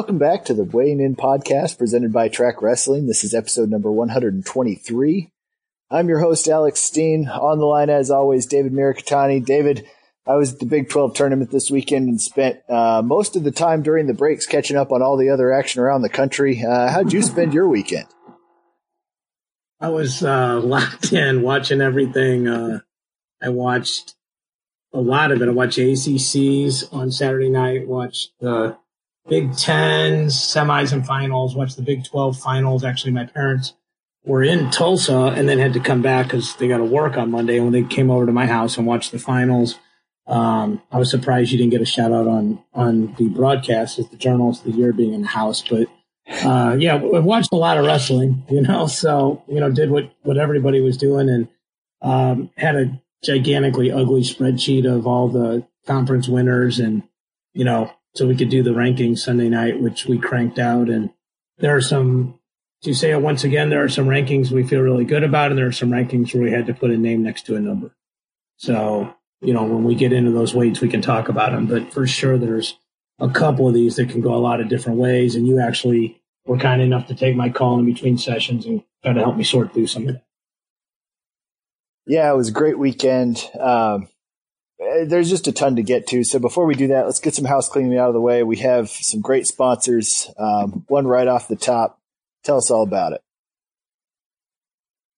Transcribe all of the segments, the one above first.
welcome back to the Weighing In podcast presented by Track Wrestling. This is episode number 123. I'm your host, Alex Steen. On the line, as always, David Mirikitani. David, I was at the Big 12 tournament this weekend and spent uh, most of the time during the breaks catching up on all the other action around the country. Uh, how'd you spend your weekend? I was uh, locked in watching everything. Uh, I watched a lot of it. I watched ACCs on Saturday night, watched the Big Tens, semis and finals, watched the Big 12 finals. Actually, my parents were in Tulsa and then had to come back because they got to work on Monday. And when they came over to my house and watched the finals, um, I was surprised you didn't get a shout out on on the broadcast as the journalist of the year being in the house. But uh, yeah, we watched a lot of wrestling, you know, so you know, did what what everybody was doing and um, had a gigantically ugly spreadsheet of all the conference winners and you know so we could do the rankings Sunday night, which we cranked out. And there are some, to say it once again, there are some rankings we feel really good about, and there are some rankings where we had to put a name next to a number. So, you know, when we get into those weights, we can talk about them. But for sure, there's a couple of these that can go a lot of different ways. And you actually were kind enough to take my call in between sessions and try to help me sort through some of that. Yeah, it was a great weekend. Um, there's just a ton to get to. So before we do that, let's get some house cleaning out of the way. We have some great sponsors. Um, one right off the top. Tell us all about it.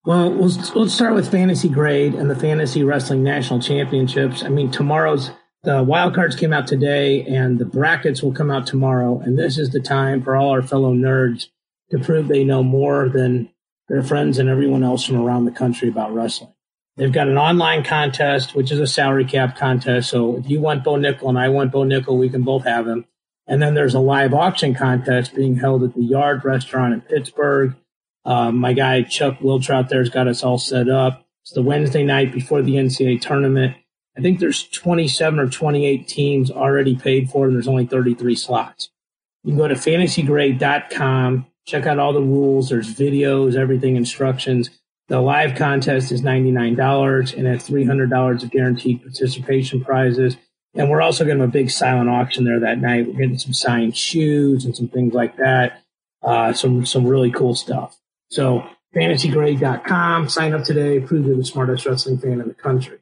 Well, let's, let's start with Fantasy Grade and the Fantasy Wrestling National Championships. I mean, tomorrow's the wild cards came out today, and the brackets will come out tomorrow. And this is the time for all our fellow nerds to prove they know more than their friends and everyone else from around the country about wrestling. They've got an online contest, which is a salary cap contest. So if you want Bo Nickal and I want Bo Nickal, we can both have him. And then there's a live auction contest being held at the Yard Restaurant in Pittsburgh. Uh, my guy Chuck Wiltrout there's got us all set up. It's the Wednesday night before the NCAA tournament. I think there's 27 or 28 teams already paid for, and there's only 33 slots. You can go to fantasygrade.com, check out all the rules. There's videos, everything, instructions. The live contest is $99 and has $300 of guaranteed participation prizes. And we're also going to have a big silent auction there that night. We're getting some signed shoes and some things like that. Uh, some, some really cool stuff. So fantasygrade.com, sign up today, prove you're the smartest wrestling fan in the country.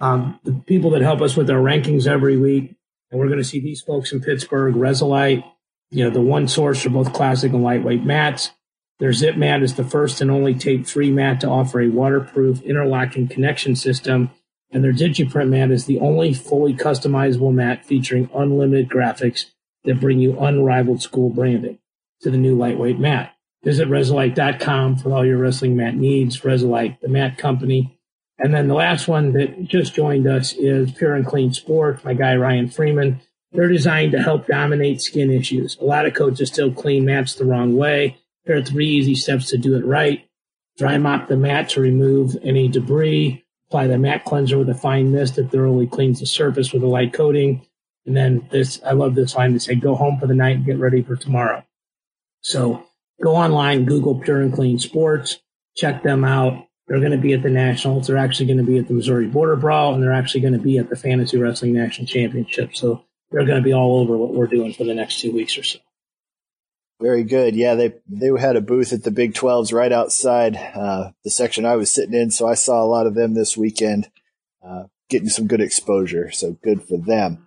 Um, the people that help us with our rankings every week, and we're going to see these folks in Pittsburgh, Resilite, you know, the one source for both classic and lightweight mats. Their Zip Mat is the first and only tape-free mat to offer a waterproof interlocking connection system, and their DigiPrint mat is the only fully customizable mat featuring unlimited graphics that bring you unrivaled school branding to the new lightweight mat. Visit Resilite.com for all your wrestling mat needs. Resolite, the mat company. And then the last one that just joined us is Pure and Clean Sport. My guy Ryan Freeman. They're designed to help dominate skin issues. A lot of coaches still clean mats the wrong way. There are three easy steps to do it right. Dry mop the mat to remove any debris. Apply the mat cleanser with a fine mist that thoroughly cleans the surface with a light coating. And then this, I love this line to say, go home for the night and get ready for tomorrow. So go online, Google Pure and Clean Sports, check them out. They're going to be at the Nationals. They're actually going to be at the Missouri Border Brawl, and they're actually going to be at the Fantasy Wrestling National Championship. So they're going to be all over what we're doing for the next two weeks or so. Very good. Yeah, they they had a booth at the Big 12s right outside uh, the section I was sitting in, so I saw a lot of them this weekend, uh, getting some good exposure. So good for them.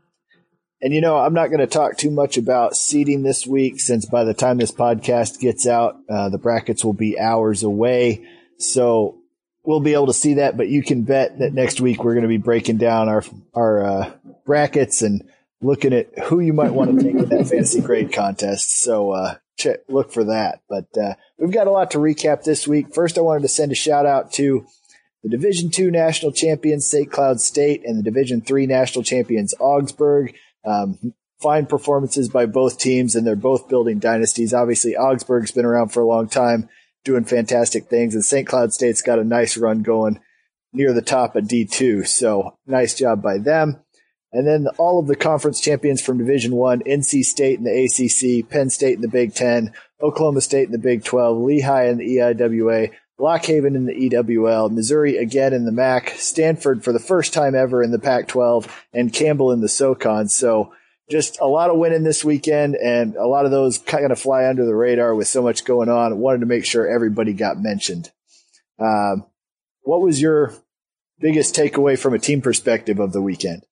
And you know, I'm not going to talk too much about seeding this week, since by the time this podcast gets out, uh, the brackets will be hours away. So we'll be able to see that. But you can bet that next week we're going to be breaking down our our uh, brackets and looking at who you might want to take in that fantasy grade contest. So uh, check, look for that. But uh, we've got a lot to recap this week. First, I wanted to send a shout out to the Division Two national champions St. Cloud State and the Division Three national champions Augsburg. Um, fine performances by both teams, and they're both building dynasties. Obviously, Augsburg's been around for a long time, doing fantastic things, and St. Cloud State's got a nice run going near the top of D2. So nice job by them. And then all of the conference champions from Division One, NC State in the ACC, Penn State in the Big Ten, Oklahoma State in the Big 12, Lehigh in the EIWA, Lock Haven in the EWL, Missouri again in the MAC, Stanford for the first time ever in the Pac 12, and Campbell in the SOCON. So just a lot of winning this weekend, and a lot of those kind of fly under the radar with so much going on. Wanted to make sure everybody got mentioned. Um, what was your biggest takeaway from a team perspective of the weekend?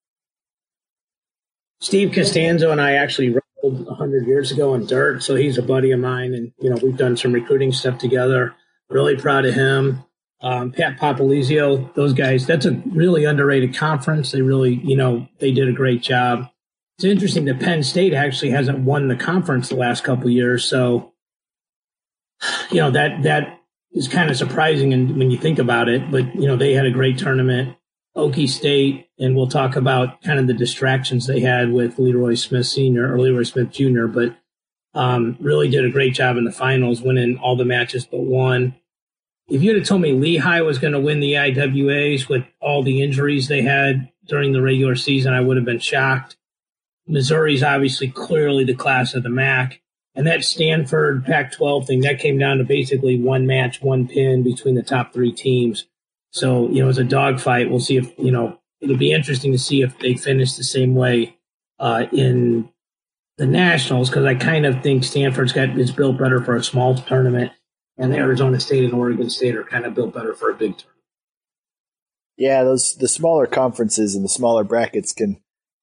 Steve Costanzo and I actually wrestled 100 years ago in dirt, so he's a buddy of mine, and you know we've done some recruiting stuff together. Really proud of him. Um, Pat Popolizio, those guys. That's a really underrated conference. They really, you know, they did a great job. It's interesting that Penn State actually hasn't won the conference the last couple years, so you know that that is kind of surprising and when you think about it. But you know they had a great tournament. Okie State, and we'll talk about kind of the distractions they had with Leroy Smith Sr. or Leroy Smith Jr., but um, really did a great job in the finals, winning all the matches but one. If you had told me Lehigh was going to win the IWAs with all the injuries they had during the regular season, I would have been shocked. Missouri's obviously clearly the class of the MAC. And that Stanford Pac 12 thing, that came down to basically one match, one pin between the top three teams. So, you know, as a dogfight, we'll see if, you know, it'll be interesting to see if they finish the same way uh, in the Nationals because I kind of think Stanford's got is built better for a small tournament, and Arizona State and Oregon State are kind of built better for a big tournament. Yeah, those the smaller conferences and the smaller brackets can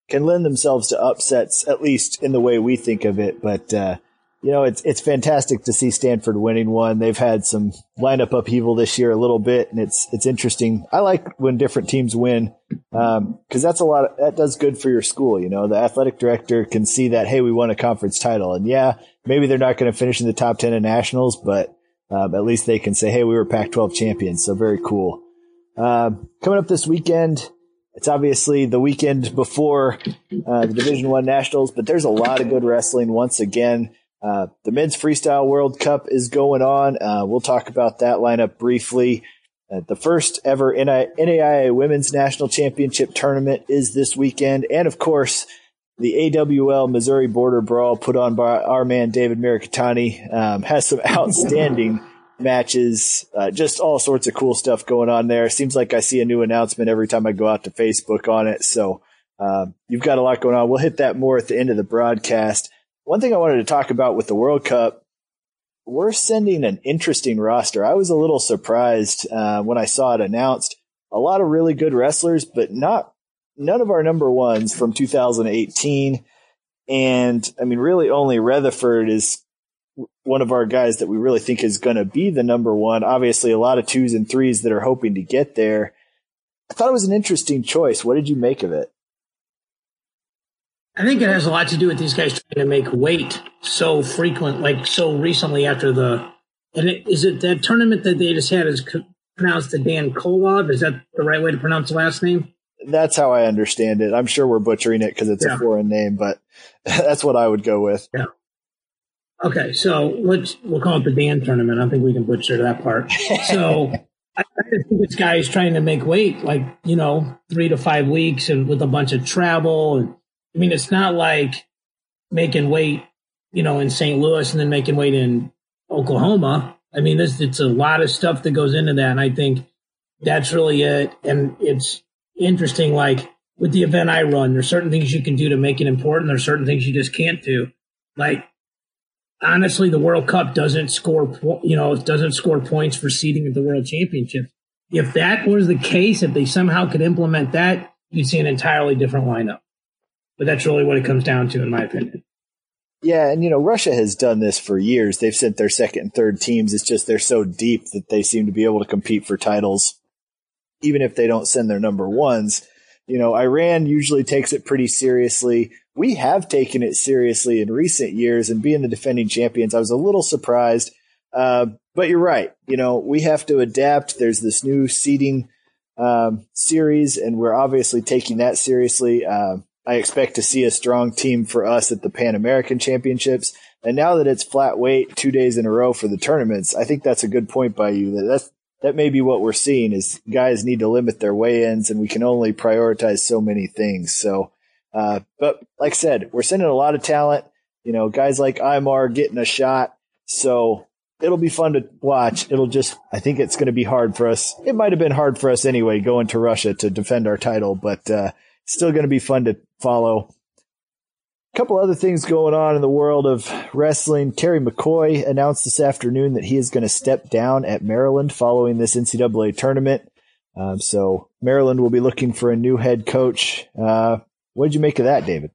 can lend themselves to upsets, at least in the way we think of it. But uh, you know, it's it's fantastic to see Stanford winning one. They've had some lineup upheaval this year a little bit, and it's it's interesting. I like when different teams win because um, that's a lot. Of, that does good for your school. You know, the athletic director can see that hey, we won a conference title, and yeah, maybe they're not going to finish in the top ten in nationals, but um, at least they can say hey, we were Pac-12 champions. So very cool. Um, coming up this weekend. It's obviously the weekend before uh, the Division One Nationals, but there's a lot of good wrestling once again. Uh, the men's freestyle World Cup is going on. Uh, we'll talk about that lineup briefly. Uh, the first ever NAIA Women's National Championship tournament is this weekend. And of course, the AWL Missouri Border Brawl put on by our man David Mirikitani um, has some outstanding matches, uh, just all sorts of cool stuff going on there. Seems like I see a new announcement every time I go out to Facebook on it. So uh, you've got a lot going on. We'll hit that more at the end of the broadcast. One thing I wanted to talk about with the World Cup, we're sending an interesting roster. I was a little surprised uh, when I saw it announced. A lot of really good wrestlers, but not none of our number ones from 2018. And I mean, really only Rutherford is one of our guys that we really think is going to be the number one. Obviously, a lot of twos and threes that are hoping to get there. I thought it was an interesting choice. What did you make of it? I think it has a lot to do with these guys trying to make weight so frequent, like so recently after the. And it, is it that tournament that they just had is pronounced the Dan Kolov? Is that the right way to pronounce the last name? That's how I understand it. I'm sure we're butchering it because it's yeah. a foreign name, but that's what I would go with. Yeah. Okay, so let's we'll call it the Dan tournament. I think we can butcher that part. So I, I think this guy is trying to make weight, like you know, three to five weeks, and with a bunch of travel and I mean, it's not like making weight, you know, in St. Louis and then making weight in Oklahoma. I mean, this it's a lot of stuff that goes into that, and I think that's really it. And it's interesting, like with the event I run, there's certain things you can do to make it important. There's certain things you just can't do. Like honestly, the World Cup doesn't score, you know, it doesn't score points for seeding at the World Championships. If that was the case, if they somehow could implement that, you'd see an entirely different lineup. But that's really what it comes down to, in my opinion. Yeah, and you know, Russia has done this for years. They've sent their second and third teams. It's just they're so deep that they seem to be able to compete for titles, even if they don't send their number ones. You know, Iran usually takes it pretty seriously. We have taken it seriously in recent years, and being the defending champions, I was a little surprised. Uh, but you're right. You know, we have to adapt. There's this new seeding um, series, and we're obviously taking that seriously. Uh, I expect to see a strong team for us at the Pan American Championships. And now that it's flat weight two days in a row for the tournaments, I think that's a good point by you. That that's, that may be what we're seeing is guys need to limit their weigh-ins and we can only prioritize so many things. So, uh, but like I said, we're sending a lot of talent, you know, guys like Imar getting a shot. So it'll be fun to watch. It'll just, I think it's going to be hard for us. It might have been hard for us anyway, going to Russia to defend our title, but, uh, still going to be fun to follow. A couple other things going on in the world of wrestling. Kerry McCoy announced this afternoon that he is going to step down at Maryland following this NCAA tournament. Um, so Maryland will be looking for a new head coach. Uh, what did you make of that, David?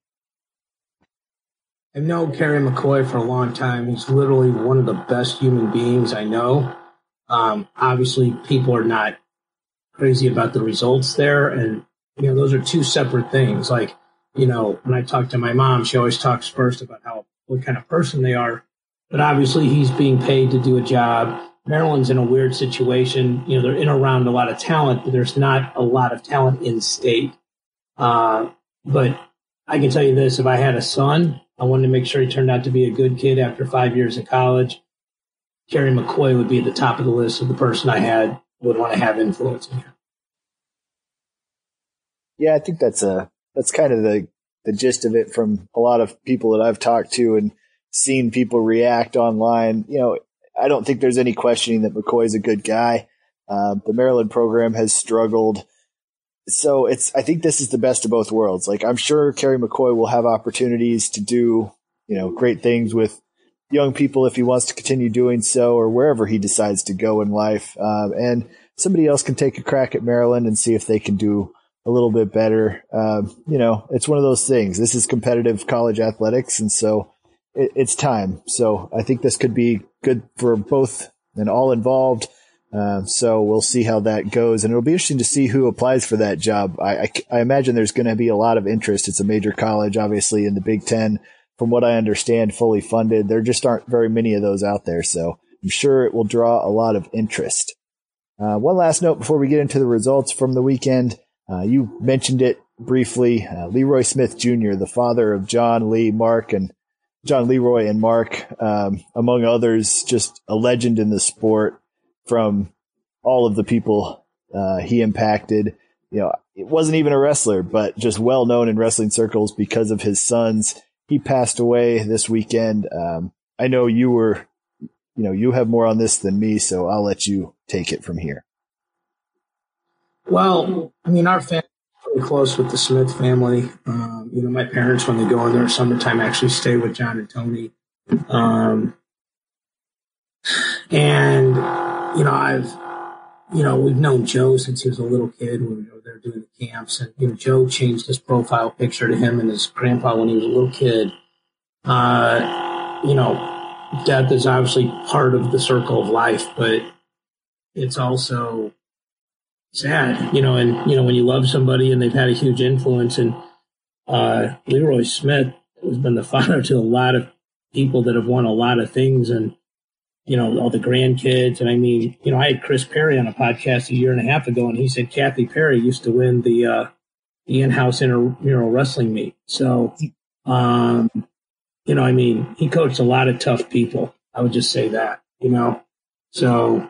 I've known Kerry McCoy for a long time. He's literally one of the best human beings I know. Um, obviously, people are not crazy about the results there, and you know those are two separate things. Like you know, when I talk to my mom, she always talks first about how what kind of person they are. But obviously, he's being paid to do a job. Maryland's in a weird situation. You know, they're in around a lot of talent, but there's not a lot of talent in state. Uh, but I can tell you this: if I had a son, I wanted to make sure he turned out to be a good kid after five years in college. Kerry McCoy would be at the top of the list of the person I had would want to have influencing him. Yeah, I think that's a that's kind of the the gist of it from a lot of people that I've talked to and seen people react online. You know, I don't think there's any questioning that McCoy is a good guy. Uh, the Maryland program has struggled so it's I think this is the best of both worlds. Like I'm sure Kerry McCoy will have opportunities to do, you know, great things with young people if he wants to continue doing so or wherever he decides to go in life. Um, and somebody else can take a crack at Maryland and see if they can do a little bit better. Um, you know, it's one of those things. This is competitive college athletics, and so it, it's time. So I think this could be good for both and all involved. Uh, so we'll see how that goes, and it'll be interesting to see who applies for that job. I, I, I imagine there's going to be a lot of interest. It's a major college, obviously, in the Big Ten. From what I understand, fully funded. There just aren't very many of those out there, so I'm sure it will draw a lot of interest. Uh, one last note before we get into the results from the weekend. Uh, you mentioned it briefly. Uh, Leroy Smith Jr., the father of John Lee, Mark, and John Leroy and Mark, um, among others, just a legend in the sport from all of the people uh, he impacted. You know, it wasn't even a wrestler, but just well known in wrestling circles because of his sons. He passed away this weekend. Um, I know you were, you know, you have more on this than me, so I'll let you take it from here. Well, I mean, our family pretty close with the Smith family. Um, you know, my parents, when they go in their summertime, actually stay with John and Tony. Um, and you know, I've, you know, we've known Joe since he was a little kid when we were there doing the camps. And, you know, Joe changed his profile picture to him and his grandpa when he was a little kid. Uh, you know, death is obviously part of the circle of life, but it's also sad, you know, and, you know, when you love somebody and they've had a huge influence and, uh, Leroy Smith has been the father to a lot of people that have won a lot of things and, you know, all the grandkids. And I mean, you know, I had Chris Perry on a podcast a year and a half ago, and he said Kathy Perry used to win the uh, the in-house intramural wrestling meet. So, um, you know, I mean, he coached a lot of tough people. I would just say that, you know. So,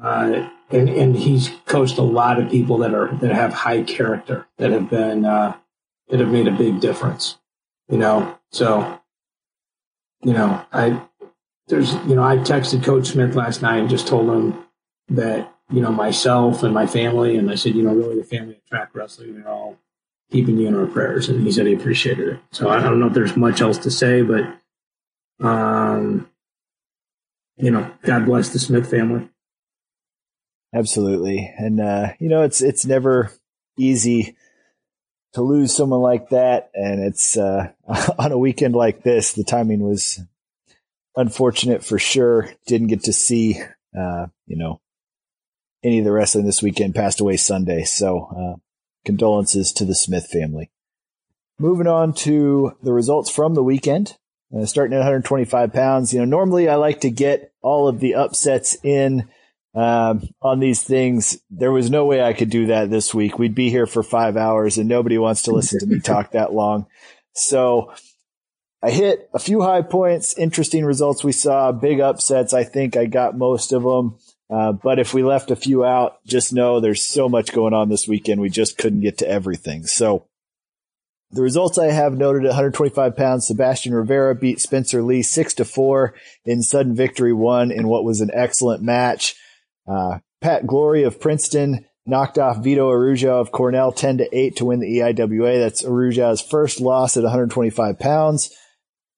uh, and and he's coached a lot of people that are that have high character that have been uh, that have made a big difference, you know. So, you know, I there's, you know, I texted Coach Smith last night and just told him that, you know, myself and my family, and I said, you know, really the family of track wrestling, they're all keeping you in our prayers. And he said he appreciated it. So I don't know if there's much else to say, but, um, you know, God bless the Smith family. Absolutely. And, uh, you know, it's, it's never easy to lose someone like that. And it's, uh, on a weekend like this, the timing was unfortunate for sure. Didn't get to see, uh, you know, any of the wrestling this weekend. Passed away Sunday. So, uh, condolences to the Smith family. Moving on to the results from the weekend. Uh, starting at 125 pounds. You know, normally I like to get all of the upsets in um, on these things. There was no way I could do that this week. We'd be here for five hours and nobody wants to listen to me talk that long. So I hit a few high points, interesting results we saw, big upsets. I think I got most of them. Uh, but if we left a few out, just know there's so much going on this weekend. We just couldn't get to everything. So the results I have noted at 125 pounds, Sebastian Rivera beat Spencer Lee six to four in sudden victory one in what was an excellent match. Uh, Pat Glory of Princeton knocked off Vito Arujau of Cornell 10 to 8 to win the EIWA. That's Arujau's first loss at 125 pounds.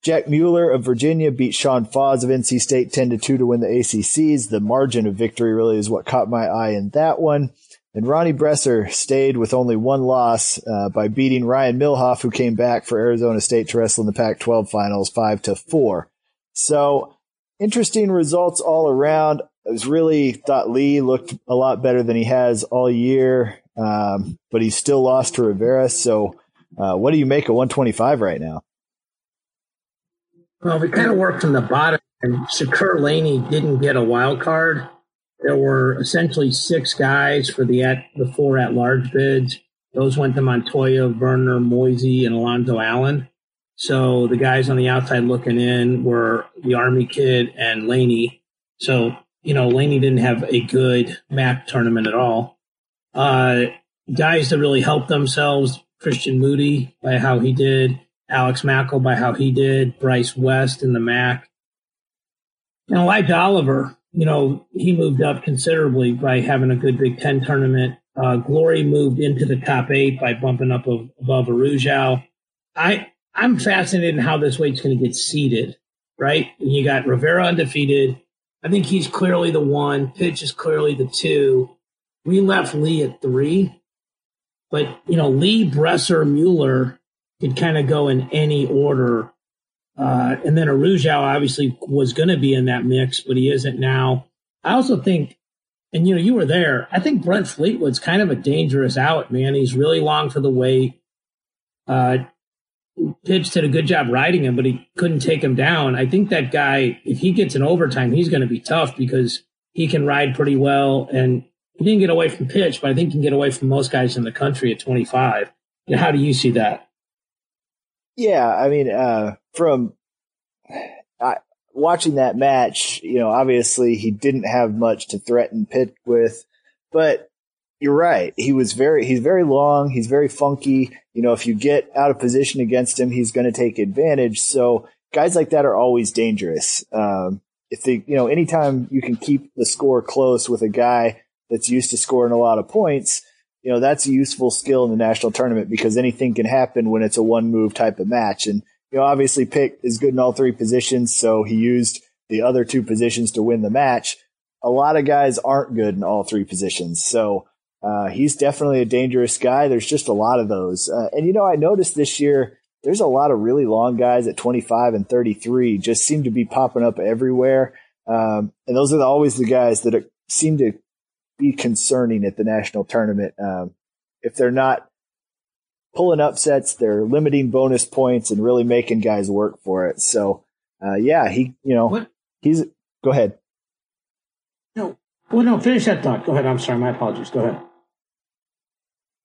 Jack Mueller of Virginia beat Sean Fausz of NC State 10 to 2 to win the ACCs. The margin of victory really is what caught my eye in that one. And Ronnie Bresser stayed with only one loss uh, by beating Ryan Millhof, who came back for Arizona State to wrestle in the Pac-12 finals, five to four. So interesting results all around. I was really thought Lee looked a lot better than he has all year, um, but he still lost to Rivera. So, uh, what do you make of 125 right now? Well, we kind of worked from the bottom, and Shakur Laney didn't get a wild card. There were essentially six guys for the at the four at large bids. Those went to Montoya, Werner, Moisey, and Alonzo Allen. So the guys on the outside looking in were the Army kid and Laney. So, you know, Laney didn't have a good MAC tournament at all. Uh, guys that really helped themselves, Christian Moody by how he did, Alex Mackall by how he did, Bryce West in the MAC. And Elijah Oliver, you know, he moved up considerably by having a good Big Ten tournament. Uh, Glory moved into the top eight by bumping up above Arujau. I, I'm fascinated in how this weight's going to get seeded, right? You got Rivera undefeated. I think he's clearly the one. Pitch is clearly the two. We left Lee at three, but you know Lee, Bresser, Mueller could kind of go in any order. Uh, and then Arujau obviously was going to be in that mix, but he isn't now. I also think, and you know, you were there. I think Brent Fleetwood's kind of a dangerous out, man. He's really long for the weight. Uh, Pitch did a good job riding him, but he couldn't take him down. I think that guy, if he gets an overtime, he's going to be tough because he can ride pretty well. And he didn't get away from Pitch, but I think he can get away from most guys in the country at 25. How do you see that? Yeah, I mean, uh, from uh, watching that match, you know, obviously he didn't have much to threaten Pitt with, but you're right. He was very, he's very long. He's very funky. You know, if you get out of position against him, he's going to take advantage. So guys like that are always dangerous. Um, if they, you know, anytime you can keep the score close with a guy that's used to scoring a lot of points, you know, that's a useful skill in the national tournament because anything can happen when it's a one move type of match. And, you know, obviously Pick is good in all three positions. So he used the other two positions to win the match. A lot of guys aren't good in all three positions. So, uh, he's definitely a dangerous guy. There's just a lot of those. Uh, and, you know, I noticed this year, there's a lot of really long guys at 25 and 33 just seem to be popping up everywhere. Um, and those are always the guys that are, seem to be concerning at the national tournament. Um, if they're not pulling upsets, they're limiting bonus points and really making guys work for it. So, uh, yeah, he, you know, what? he's, go ahead. No, well, no, finish that thought. Go ahead. I'm sorry. My apologies. Go ahead.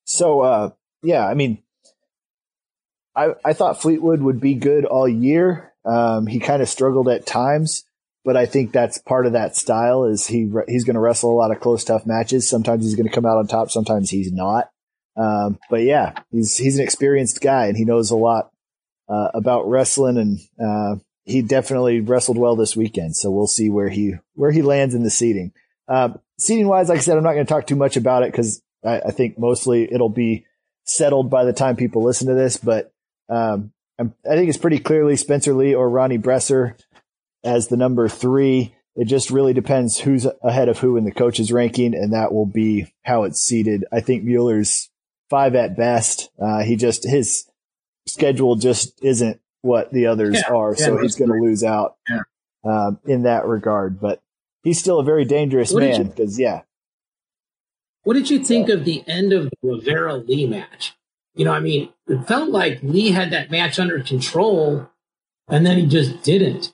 So, uh, yeah, I mean, I, I thought Fleetwood would be good all year. Um, he kind of struggled at times, but I think that's part of that style is he, he's going to wrestle a lot of close, tough matches. Sometimes he's going to come out on top. Sometimes he's not. Um, but yeah, he's, he's an experienced guy and he knows a lot, uh, about wrestling and, uh, he definitely wrestled well this weekend. So we'll see where he, where he lands in the seating. Um, seating wise, like I said, I'm not going to talk too much about it because I, I, think mostly it'll be settled by the time people listen to this. But um, i think it's pretty clearly Spencer Lee or Ronnie Bresser as the number three. It just really depends who's ahead of who in the coaches ranking, and that will be how it's seated. I think Mueller's five at best. Uh, he just his schedule just isn't what the others yeah, are, yeah, so he's going to lose out yeah. um, in that regard. But he's still a very dangerous what man because yeah. What did you think of the end of the Rivera Lee match? You know, I mean, it felt like Lee had that match under control, and then he just didn't.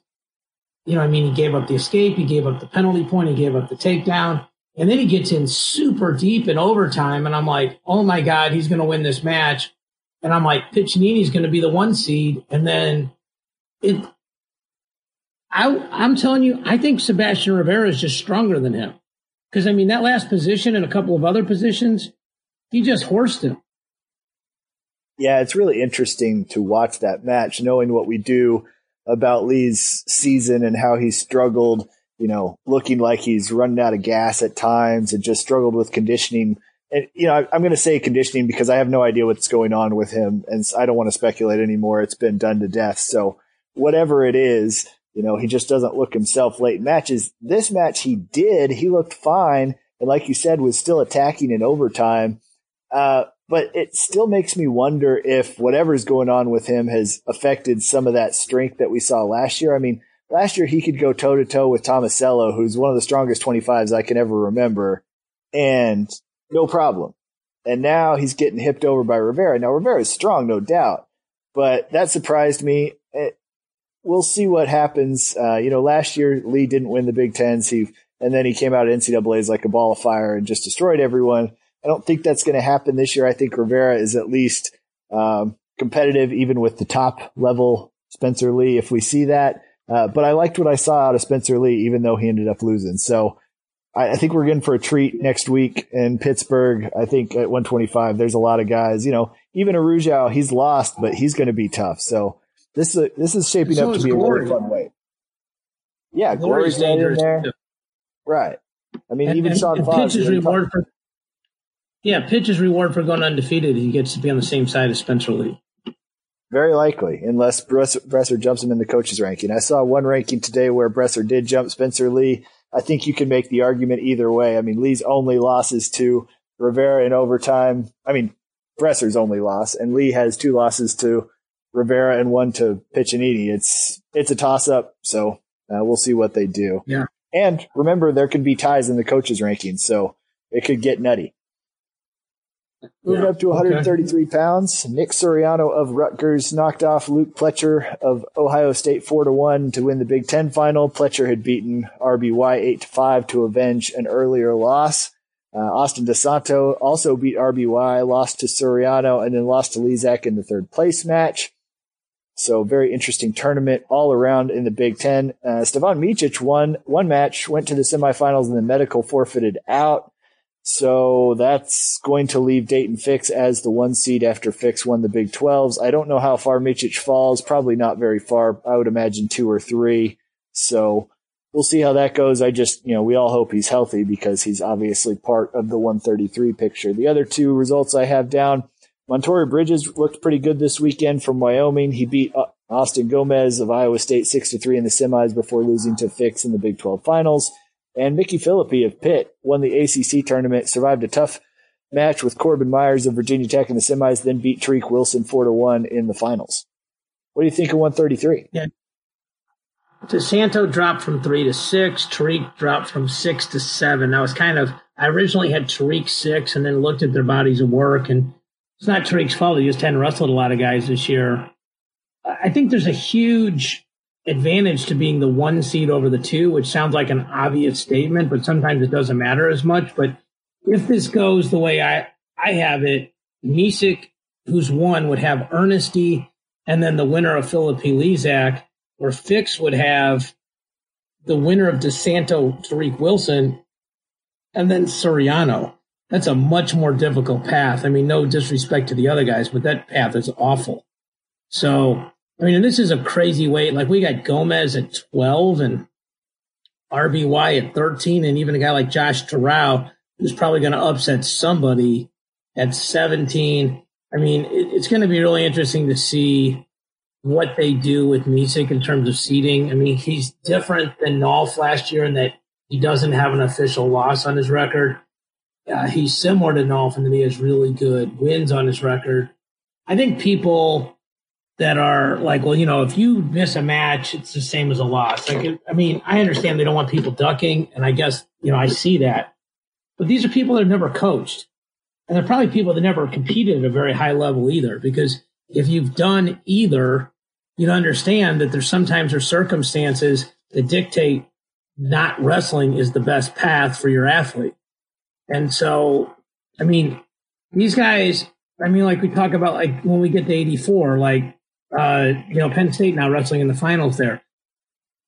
You know, I mean, he gave up the escape, he gave up the penalty point, he gave up the takedown, and then he gets in super deep in overtime, and I'm like, oh my god, he's going to win this match, and I'm like, Piccinini's going to be the one seed, and then it I, I'm telling you, I think Sebastian Rivera is just stronger than him. Because, I mean, that last position and a couple of other positions, he just horsed him. Yeah, it's really interesting to watch that match, knowing what we do about Lee's season and how he struggled, you know, looking like he's running out of gas at times and just struggled with conditioning and you know, I, am going to say conditioning because I have no idea what's going on with him, and I don't want to speculate anymore. It's been done to death. So whatever it is, you know, he just doesn't look himself late matches. This match he did. He looked fine, and like you said, was still attacking in overtime. Uh, but it still makes me wonder if whatever's going on with him has affected some of that strength that we saw last year. I mean, last year he could go toe to toe with Tomasello, who's one of the strongest 25s I can ever remember, and no problem. And now he's getting hipped over by Rivera. Now Rivera is strong, no doubt, but that surprised me. We'll see what happens. Uh, you know, last year Lee didn't win the Big Tens. He and then he came out at NCAA's like a ball of fire and just destroyed everyone. I don't think that's going to happen this year. I think Rivera is at least um, competitive, even with the top level Spencer Lee. If we see that, uh, but I liked what I saw out of Spencer Lee, even though he ended up losing. So I, I, think we're in for a treat next week in Pittsburgh. I think at 125, there's a lot of guys. You know, even Arujau, he's lost, but he's going to be tough. So this is this is shaping so up to be Glory. a really fun weight. Yeah, Glory's dangerous in there. Too. Right. I mean, and, even and, Sean and Fox. Pitch's reward for yeah, Pitch's reward for going undefeated. He gets to be on the same side as Spencer Lee. Very likely, unless Bresser jumps him in the coaches ranking. I saw one ranking today where Bresser did jump Spencer Lee. I think you can make the argument either way. I mean, Lee's only losses to Rivera in overtime. I mean, Bresser's only loss, and Lee has two losses to Rivera and one to Piccinini. It's it's a toss up, so uh, we'll see what they do. Yeah. And remember, there could be ties in the coaches rankings, so it could get nutty. Moving yeah, up to 133 okay. pounds, Nick Suriano of Rutgers knocked off Luke Pletcher of Ohio State four to one to win the Big Ten final. Pletcher had beaten RBY eight to five to avenge an earlier loss. Uh, Austin DeSanto also beat RBY, lost to Suriano, and then lost to Lizak in the third place match. So very interesting tournament all around in the Big Ten. Uh, Stevan Micic won one match, went to the semifinals, and the medical forfeited out. So that's going to leave Daton Fix as the one seed after Fix won the Big 12s. I don't know how far Micic falls. Probably not very far. I would imagine two or three. So we'll see how that goes. I just, you know, we all hope he's healthy because he's obviously part of the 133 picture. The other two results I have down. Montorie Bridges looked pretty good this weekend from Wyoming. He beat uh, Austin Gomez of Iowa State 6 to 3 in the semis before losing to Fix in the Big 12 finals. And Micky Phillippi of Pitt won the ACC tournament, survived a tough match with Corbin Myers of Virginia Tech in the semis, then beat Tariq Wilson 4 to 1 in the finals. What do you think of 133? Yeah. DeSanto dropped from three to six. Tariq dropped from six to seven. I was kind of, I originally had Tariq six and then looked at their bodies of work. And it's not Tariq's fault. He just hadn't wrestled a lot of guys this year. I think there's a huge advantage to being the one seed over the two, which sounds like an obvious statement, but sometimes it doesn't matter as much. But if this goes the way I, I have it, Micic, who's one, would have Ernesty and then the winner of Phillippi Lizak, or Fix would have the winner of DeSanto Tariq Wilson and then Suriano. That's a much more difficult path. I mean, no disrespect to the other guys, but that path is awful. So I mean, this is a crazy weight. Like we got Gomez at 12 and RBY at 13, and even a guy like Josh Terrell, who's probably going to upset somebody at 17. I mean, it, it's going to be really interesting to see what they do with Micic in terms of seeding. I mean, he's different than Nolf last year in that he doesn't have an official loss on his record. Uh, he's similar to Nolf in that he has really good wins on his record. I think people that are like, well, you know, if you miss a match, it's the same as a loss. Like, I mean, I understand they don't want people ducking, and I guess you know I see that, but these are people that have never coached, and they're probably people that never competed at a very high level either. Because if you've done either, you'd understand that there's sometimes there's circumstances that dictate not wrestling is the best path for your athlete, and so, I mean, these guys. I mean, like we talk about, like when we get to 84, like uh, you know, Penn State now wrestling in the finals there.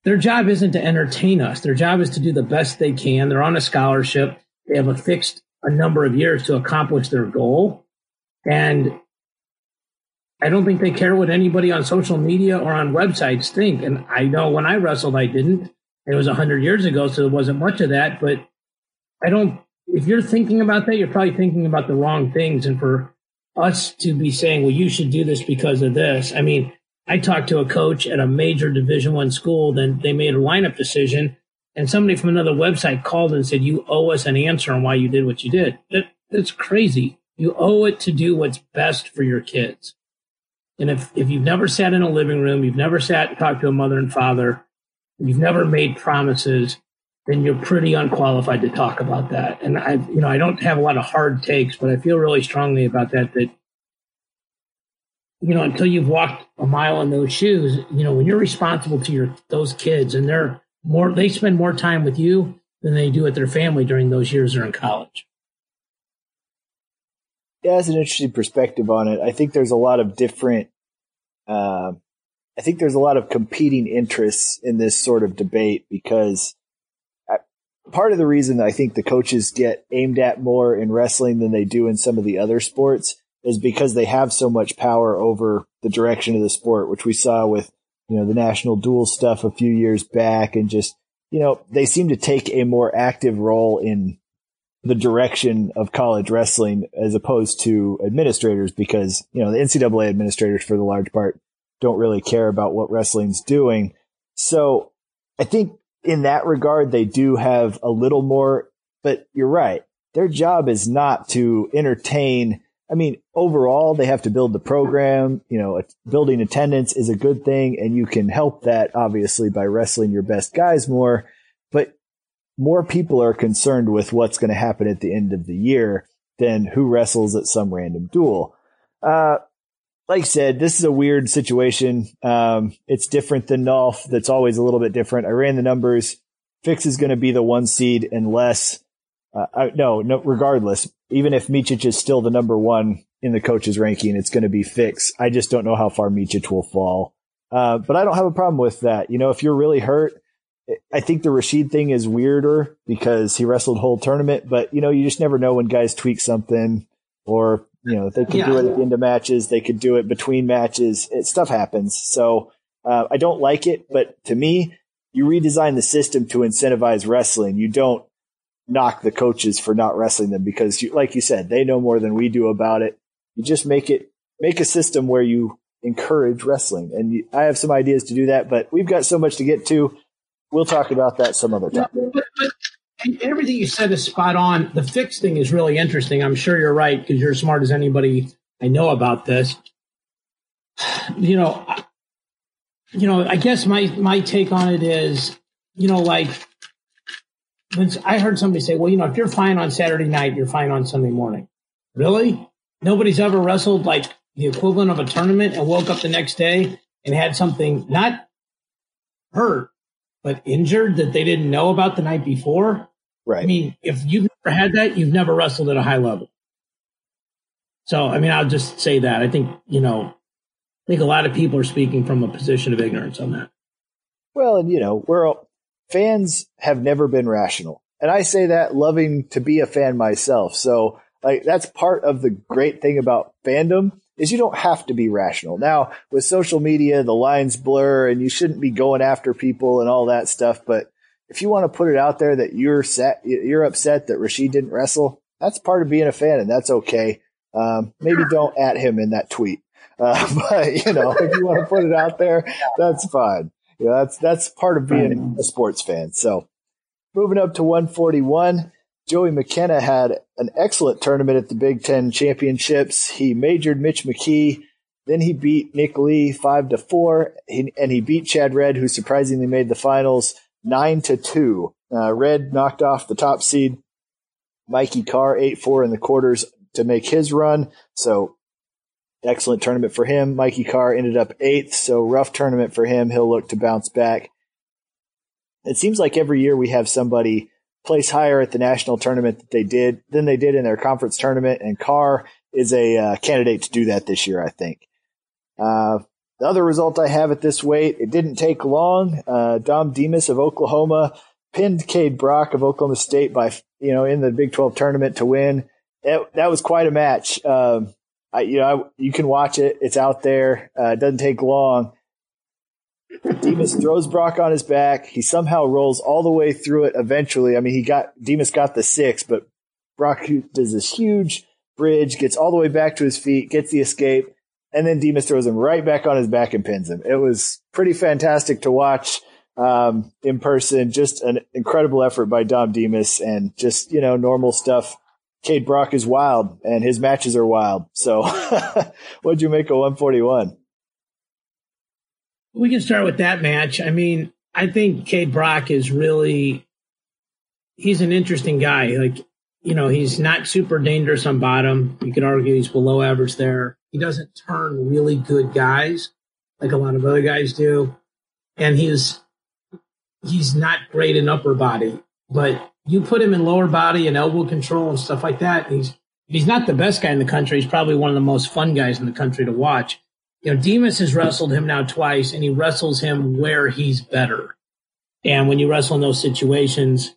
Their job isn't to entertain us. Their job is to do the best they can. They're on a scholarship. They have a fixed a number of years to accomplish their goal. And I don't think they care what anybody on social media or on websites think. And I know when I wrestled, I didn't. It was a hundred years ago, so there wasn't much of that. But I don't, if you're thinking about that, you're probably thinking about the wrong things. And for us to be saying, well, you should do this because of this. I mean, I talked to a coach at a major division one school, then they made a lineup decision and somebody from another website called and said, you owe us an answer on why you did what you did. That, that's crazy. You owe it to do what's best for your kids. And if, if you've never sat in a living room, you've never sat and talked to a mother and father, you've never made promises, then you're pretty unqualified to talk about that. And I, you know, I don't have a lot of hard takes, but I feel really strongly about that, that, you know, until you've walked a mile in those shoes, you know, when you're responsible to your, those kids and they're more, they spend more time with you than they do with their family during those years they're in college. Yeah, that's an interesting perspective on it. I think there's a lot of different, uh, I think there's a lot of competing interests in this sort of debate because part of the reason I think the coaches get aimed at more in wrestling than they do in some of the other sports is because they have so much power over the direction of the sport, which we saw with, you know, the national dual stuff a few years back and just, you know, they seem to take a more active role in the direction of college wrestling as opposed to administrators because, you know, the NCAA administrators for the large part don't really care about what wrestling's doing. So I think in that regard, they do have a little more, but you're right. Their job is not to entertain. I mean, overall, they have to build the program. You know, building attendance is a good thing and you can help that obviously by wrestling your best guys more, but more people are concerned with what's going to happen at the end of the year than who wrestles at some random duel. Uh, like I said, this is a weird situation. Um, it's different than Nolf. That's always a little bit different. I ran the numbers. Fix is going to be the one seed unless, uh, I, no, no, regardless, even if Micic is still the number one in the coaches ranking, it's going to be Fix. I just don't know how far Micic will fall. Uh, but I don't have a problem with that. You know, if you're really hurt, I think the Rasheed thing is weirder because he wrestled whole tournament, but you know, you just never know when guys tweak something or you know, they could yeah. do it at the end of matches. They could do it between matches. It, stuff happens. So uh, I don't like it, but to me, you redesign the system to incentivize wrestling. You don't knock the coaches for not wrestling them because, you, like you said, they know more than we do about it. You just make it make a system where you encourage wrestling. And you, I have some ideas to do that, but we've got so much to get to. We'll talk about that some other time. But, but, everything you said is spot on. The fix thing is really interesting. I'm sure you're right because you're as smart as anybody I know about this. You know, you know, I guess my my take on it is, you know, like when I heard somebody say, well, you know, if you're fine on Saturday night, you're fine on Sunday morning. Really? Nobody's ever wrestled like the equivalent of a tournament and woke up the next day and had something not hurt, but injured that they didn't know about the night before. Right. I mean, if you've never had that, you've never wrestled at a high level. So, I mean, I'll just say that. I think, you know, I think a lot of people are speaking from a position of ignorance on that. Well, and you know, we're all, fans have never been rational. And I say that loving to be a fan myself. So, like, that's part of the great thing about fandom is you don't have to be rational. Now, with social media, the lines blur and you shouldn't be going after people and all that stuff. But if you want to put it out there that you're set, you're upset that Rasheed didn't wrestle, that's part of being a fan and that's okay. Um, maybe don't at him in that tweet. Uh, but you know, if you want to put it out there, that's fine. You know, that's, that's part of being a sports fan. So moving up to 141, Joey McKenna had an excellent tournament at the Big Ten championships. He majored Mitch McKee. Then he beat Nick Lee five to four, he, and he beat Chad Red, who surprisingly made the finals nine to two. Uh, Red knocked off the top seed, Mikey Carr eight four in the quarters to make his run. So excellent tournament for him. Mikey Carr ended up eighth, so rough tournament for him. He'll look to bounce back. It seems like every year we have somebody place higher at the national tournament that they did than they did in their conference tournament, and Carr is a uh, candidate to do that this year. I think. Uh, the other result I have at this weight, it didn't take long. Uh, Dom Demas of Oklahoma pinned Kaid Brock of Oklahoma State by, you know, in the Big 12 tournament to win. It, that was quite a match. Um, I, you know, I, you can watch it. It's out there. Uh, it doesn't take long. Demas throws Brock on his back. He somehow rolls all the way through it eventually. I mean, he got, Demas got the six, but Brock does this huge bridge, gets all the way back to his feet, gets the escape, and then Demas throws him right back on his back and pins him. It was pretty fantastic to watch um, in person. Just an incredible effort by Dom Demas and just, you know, normal stuff. Kaid Brock is wild and his matches are wild. So what'd you make of 141? We can start with that match. I mean, I think Kaid Brock is really, he's an interesting guy. Like, you know, he's not super dangerous on bottom. You could argue he's below average there. He doesn't turn really good guys like a lot of other guys do. And he's he's not great in upper body, but you put him in lower body and elbow control and stuff like that. he's he's not the best guy in the country. He's probably one of the most fun guys in the country to watch. You know, Demas has wrestled him now twice, and he wrestles him where he's better. And when you wrestle in those situations,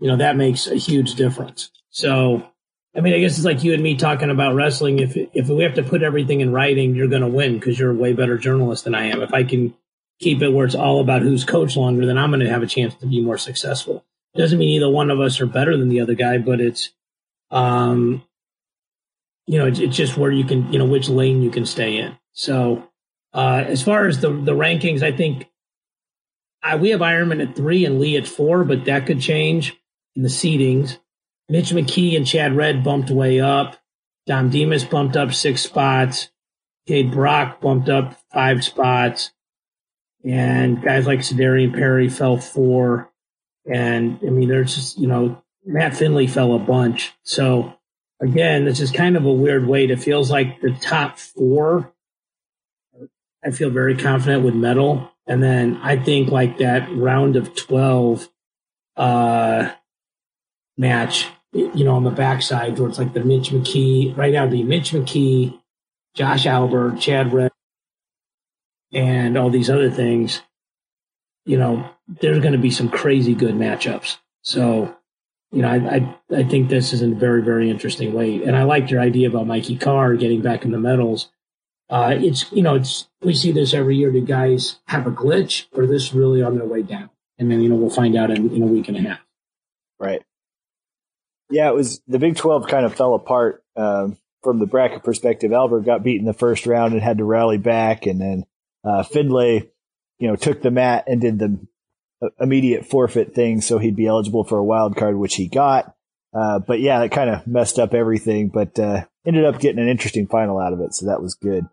you know that makes a huge difference. So, I mean, I guess it's like you and me talking about wrestling. If if we have to put everything in writing, you're going to win because you're a way better journalist than I am. If I can keep it where it's all about who's coached longer, then I'm going to have a chance to be more successful. Doesn't mean either one of us are better than the other guy, but it's, um, you know, it's, it's just where you can, you know, which lane you can stay in. So, uh, as far as the the rankings, I think I, we have Eierman at three and Lee at four, but that could change in the seedings. Mitch McKee and Chad Red bumped way up. Dom Demas bumped up six spots. Kaid Brock bumped up five spots. And guys like Sedarian Perry fell four. And I mean, there's just, you know, Matt Findlay fell a bunch. So again, this is kind of a weird weight. It feels like the top four, I feel very confident with metal. And then I think like that round of 12, uh, match you know, on the backside where it's like the Mitch McKee, right now be Mitch McKee, Josh Alber, Chad Red, and all these other things, you know, there's going to be some crazy good matchups. So, you know, I, I, I think this is in a very, very interesting weight. And I liked your idea about Mikey Carr getting back in the medals. Uh, it's, you know, it's, we see this every year. Do guys have a glitch or this really on their way down? And then, you know, we'll find out in, in a week and a half. Right. Yeah, it was the Big 12 kind of fell apart um, from the bracket perspective. Alber got beat in the first round and had to rally back. And then uh, Findlay, you know, took the mat and did the uh, immediate forfeit thing so he'd be eligible for a wild card, which he got. Uh, but yeah, it kind of messed up everything, but uh, ended up getting an interesting final out of it. So that was good.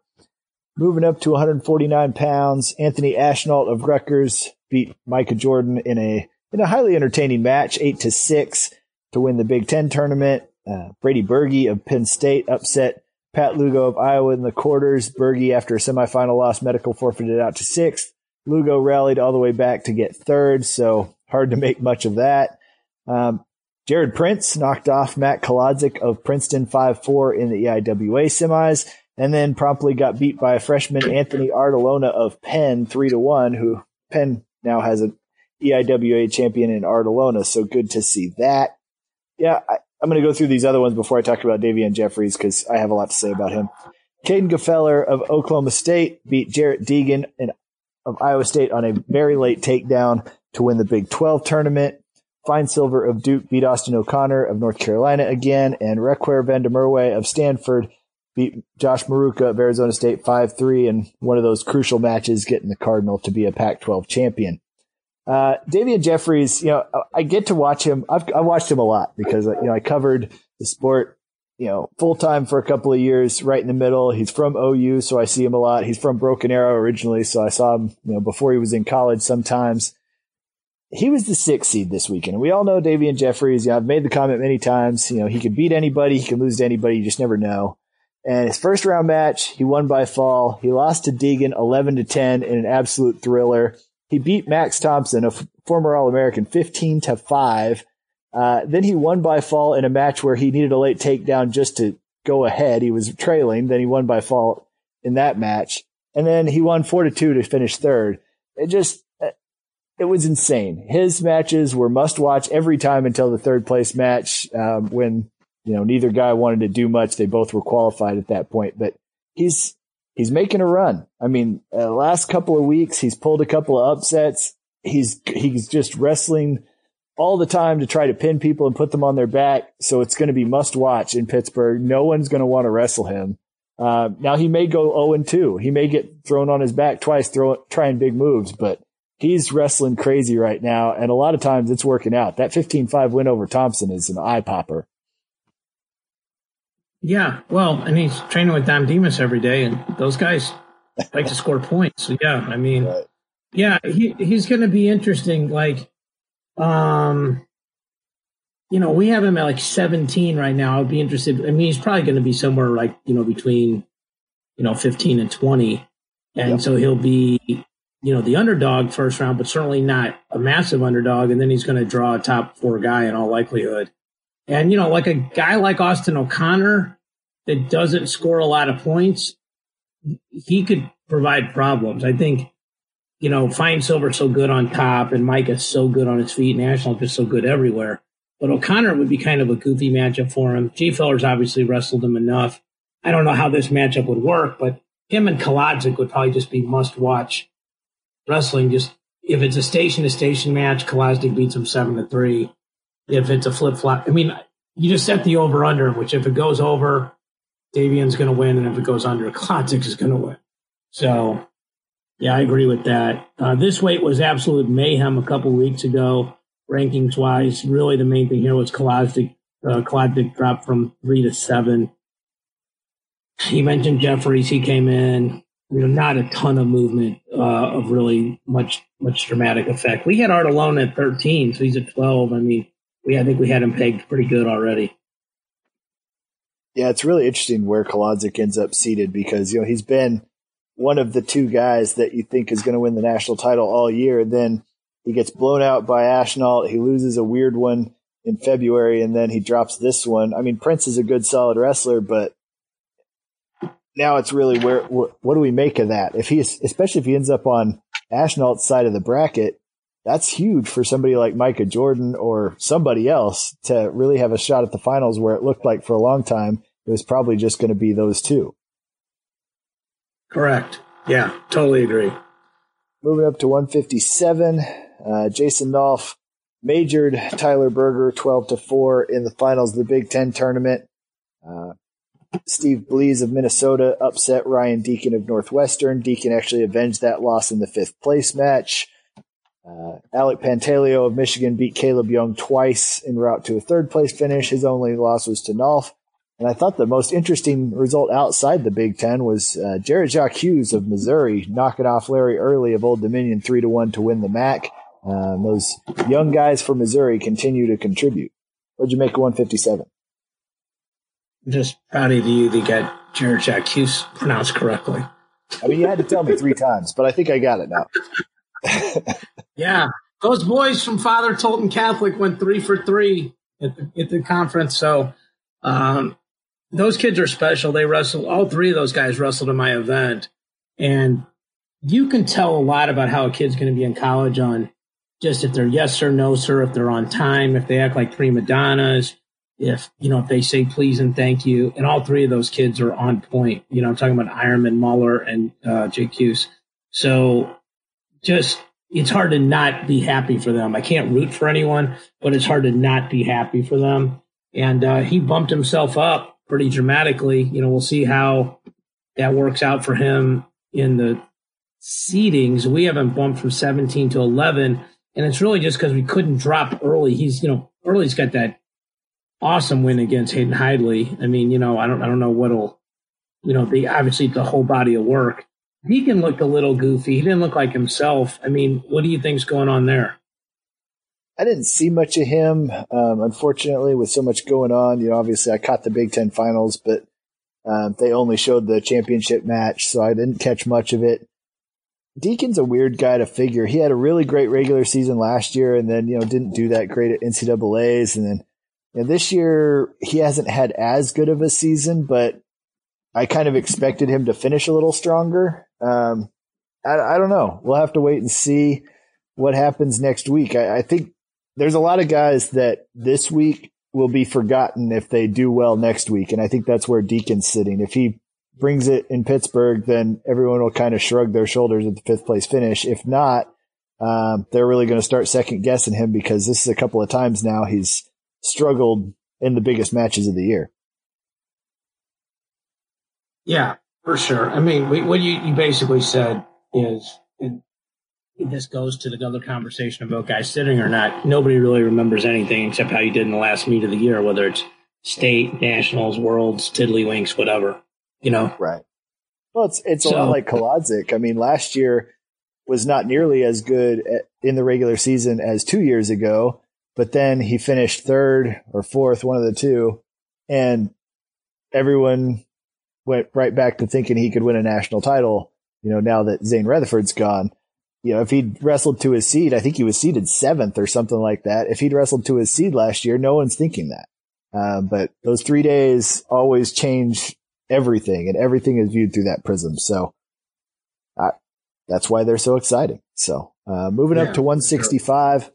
Moving up to 149 pounds, Anthony Ashnault of Rutgers beat Micah Jordan in a in a highly entertaining match, eight to six to win the Big Ten tournament. Uh, Brady Berge of Penn State upset Pat Lugo of Iowa in the quarters. Berge, after a semifinal loss, medical forfeited out to sixth. Lugo rallied all the way back to get third, so hard to make much of that. Um, Jared Prince knocked off Matt Kolodzik of Princeton 5-4 in the EIWA semis, and then promptly got beat by a freshman Anthony Artalona of Penn 3 to 1, who Penn now has an EIWA champion in Artalona, so good to see that yeah, I, am going to go through these other ones before I talk about Davion Jeffries because I have a lot to say about him. Kaden Gfeller of Oklahoma State beat Jarrett Degen in, of Iowa State on a very late takedown to win the Big 12 tournament. Finesilver of Duke beat Austin O'Connor of North Carolina again, and Requer van der of Stanford beat Josh Maruka of Arizona State 5-3 in one of those crucial matches getting the Cardinal to be a Pac-12 champion. Uh, Davion Jeffries, you know, I get to watch him. I've, I watched him a lot because, you know, I covered the sport, you know, full time for a couple of years, right in the middle. He's from OU, so I see him a lot. He's from Broken Arrow originally, so I saw him, you know, before he was in college sometimes. He was the sixth seed this weekend. We all know Davion Jeffries. You know, I've made the comment many times, you know, he can beat anybody, he can lose to anybody, you just never know. And his first round match, he won by fall. He lost to Degen 11 to 10 in an absolute thriller. He beat Max Thompson, a f- former All American, 15 to 5. Uh, then he won by fall in a match where he needed a late takedown just to go ahead. He was trailing. Then he won by fall in that match. And then he won 4 to 2 to finish third. It just, uh, it was insane. His matches were must watch every time until the third place match, um, when, you know, neither guy wanted to do much. They both were qualified at that point, but he's, he's making a run. I mean, uh, last couple of weeks, he's pulled a couple of upsets. He's, he's just wrestling all the time to try to pin people and put them on their back. So it's going to be must watch in Pittsburgh. No one's going to want to wrestle him. Uh, now he may go 0 and 2. He may get thrown on his back twice, throw, trying big moves, but he's wrestling crazy right now. And a lot of times it's working out. That 15-5 win over Thompson is an eye popper. Yeah. Well, and he's training with Dom Demas every day and those guys like to score points. So yeah, I mean, right. yeah, he, he's going to be interesting. Like, um, you know, we have him at like 17 right now. I'd be interested. I mean, he's probably going to be somewhere like, you know, between, you know, 15 and 20. And yep. so he'll be, you know, the underdog first round, but certainly not a massive underdog. And then he's going to draw a top four guy in all likelihood. And, you know, like a guy like Austin O'Connor that doesn't score a lot of points, he could provide problems. I think, you know, Finesilver's so good on top and Mike is so good on his feet. Ashnault just so good everywhere. But O'Connor would be kind of a goofy matchup for him. Gfeller's obviously wrestled him enough. I don't know how this matchup would work, but him and Kolodzik would probably just be must watch wrestling. Just if it's a station to station match, Kolodzik beats him seven to three. If it's a flip flop, I mean, you just set the over under, which if it goes over, Davion's going to win, and if it goes under, Kolodzik is going to win. So, yeah, I agree with that. Uh, this weight was absolute mayhem a couple weeks ago, rankings wise. Really, the main thing here was Kolodzik. Uh, dropped from three to seven. He mentioned Jeffries. He came in. You know, not a ton of movement uh, of really much much dramatic effect. We had Artalona at 13, so he's at 12. I mean, we I think we had him pegged pretty good already. Yeah, it's really interesting where Kolodzik ends up seated because, you know, he's been one of the two guys that you think is going to win the national title all year. And then he gets blown out by Ashnault. He loses a weird one in February and then he drops this one. I mean, Prince is a good, solid wrestler, but now it's really where, what do we make of that? If he, especially if he ends up on Ashnault's side of the bracket, that's huge for somebody like Micah Jordan or somebody else to really have a shot at the finals where it looked like for a long time it was probably just going to be those two. Correct. Yeah, totally agree. Moving up to 157, uh, Jason Nolf majored Tyler Berger 12 to 4 in the finals of the Big Ten tournament. Uh, Steve Bleise of Minnesota upset Ryan Deakin of Northwestern. Deakin actually avenged that loss in the fifth place match. Uh, Alec Pantaleo of Michigan beat Kaleb Young twice en route to a third place finish. His only loss was to Nolf. And I thought the most interesting result outside the Big Ten was uh, Jarrett Jacques Hughes of Missouri knocking off Larry Early of Old Dominion three to one to win the MAC. Um, those young guys from Missouri continue to contribute. What'd you make of 157? just proud of you that you got Jarrett Jacques Hughes pronounced correctly. I mean, you had to tell me three times, but I think I got it now. yeah, those boys from Father Tolton Catholic went three for three at the, at the conference. So um, those kids are special. They wrestled. All three of those guys wrestled in my event, and you can tell a lot about how a kid's going to be in college on just if they're yes or no sir, if they're on time, if they act like prima donnas, if you know if they say please and thank you. And all three of those kids are on point. You know, I'm talking about Eierman, Mauller, and uh, Jake. So just it's hard to not be happy for them. I can't root for anyone, but it's hard to not be happy for them. And uh, he bumped himself up pretty dramatically. You know, we'll see how that works out for him in the seedings. We haven't bumped from 17 to 11, and it's really just because we couldn't drop early. He's, you know, early's got that awesome win against Hayden Hidlay. I mean, you know, I don't, I don't know what'll, you know, the obviously the whole body of work Deakin looked a little goofy. He didn't look like himself. I mean, what do you think's going on there? I didn't see much of him, um, unfortunately, with so much going on. You know, obviously, I caught the Big Ten finals, but um, they only showed the championship match, so I didn't catch much of it. Deakin's a weird guy to figure. He had a really great regular season last year, and then you know didn't do that great at NCAA's, and then you know, this year he hasn't had as good of a season, but I kind of expected him to finish a little stronger. Um, I, I, don't know. We'll have to wait and see what happens next week. I, I think there's a lot of guys that this week will be forgotten if they do well next week. And I think that's where Deakin's sitting. If he brings it in Pittsburgh, then everyone will kind of shrug their shoulders at the fifth place finish. If not, um, they're really going to start second guessing him because this is a couple of times now he's struggled in the biggest matches of the year. Yeah, for sure. I mean, what you, you basically said is, and this goes to the other conversation about guys sitting or not. Nobody really remembers anything except how you did in the last meet of the year, whether it's state, nationals, worlds, tiddlywinks, whatever. You know, right? Well, it's it's so, a lot like Kolodzik. I mean, last year was not nearly as good in the regular season as two years ago, but then he finished third or fourth, one of the two, and everyone went right back to thinking he could win a national title. You know, now that Zain Retherford's gone, you know, if he'd wrestled to his seed, I think he was seeded seventh or something like that. If he'd wrestled to his seed last year, no one's thinking that. Uh, but those three days always change everything and everything is viewed through that prism. So uh, that's why they're so exciting. So, uh, moving yeah, up to 165, sure.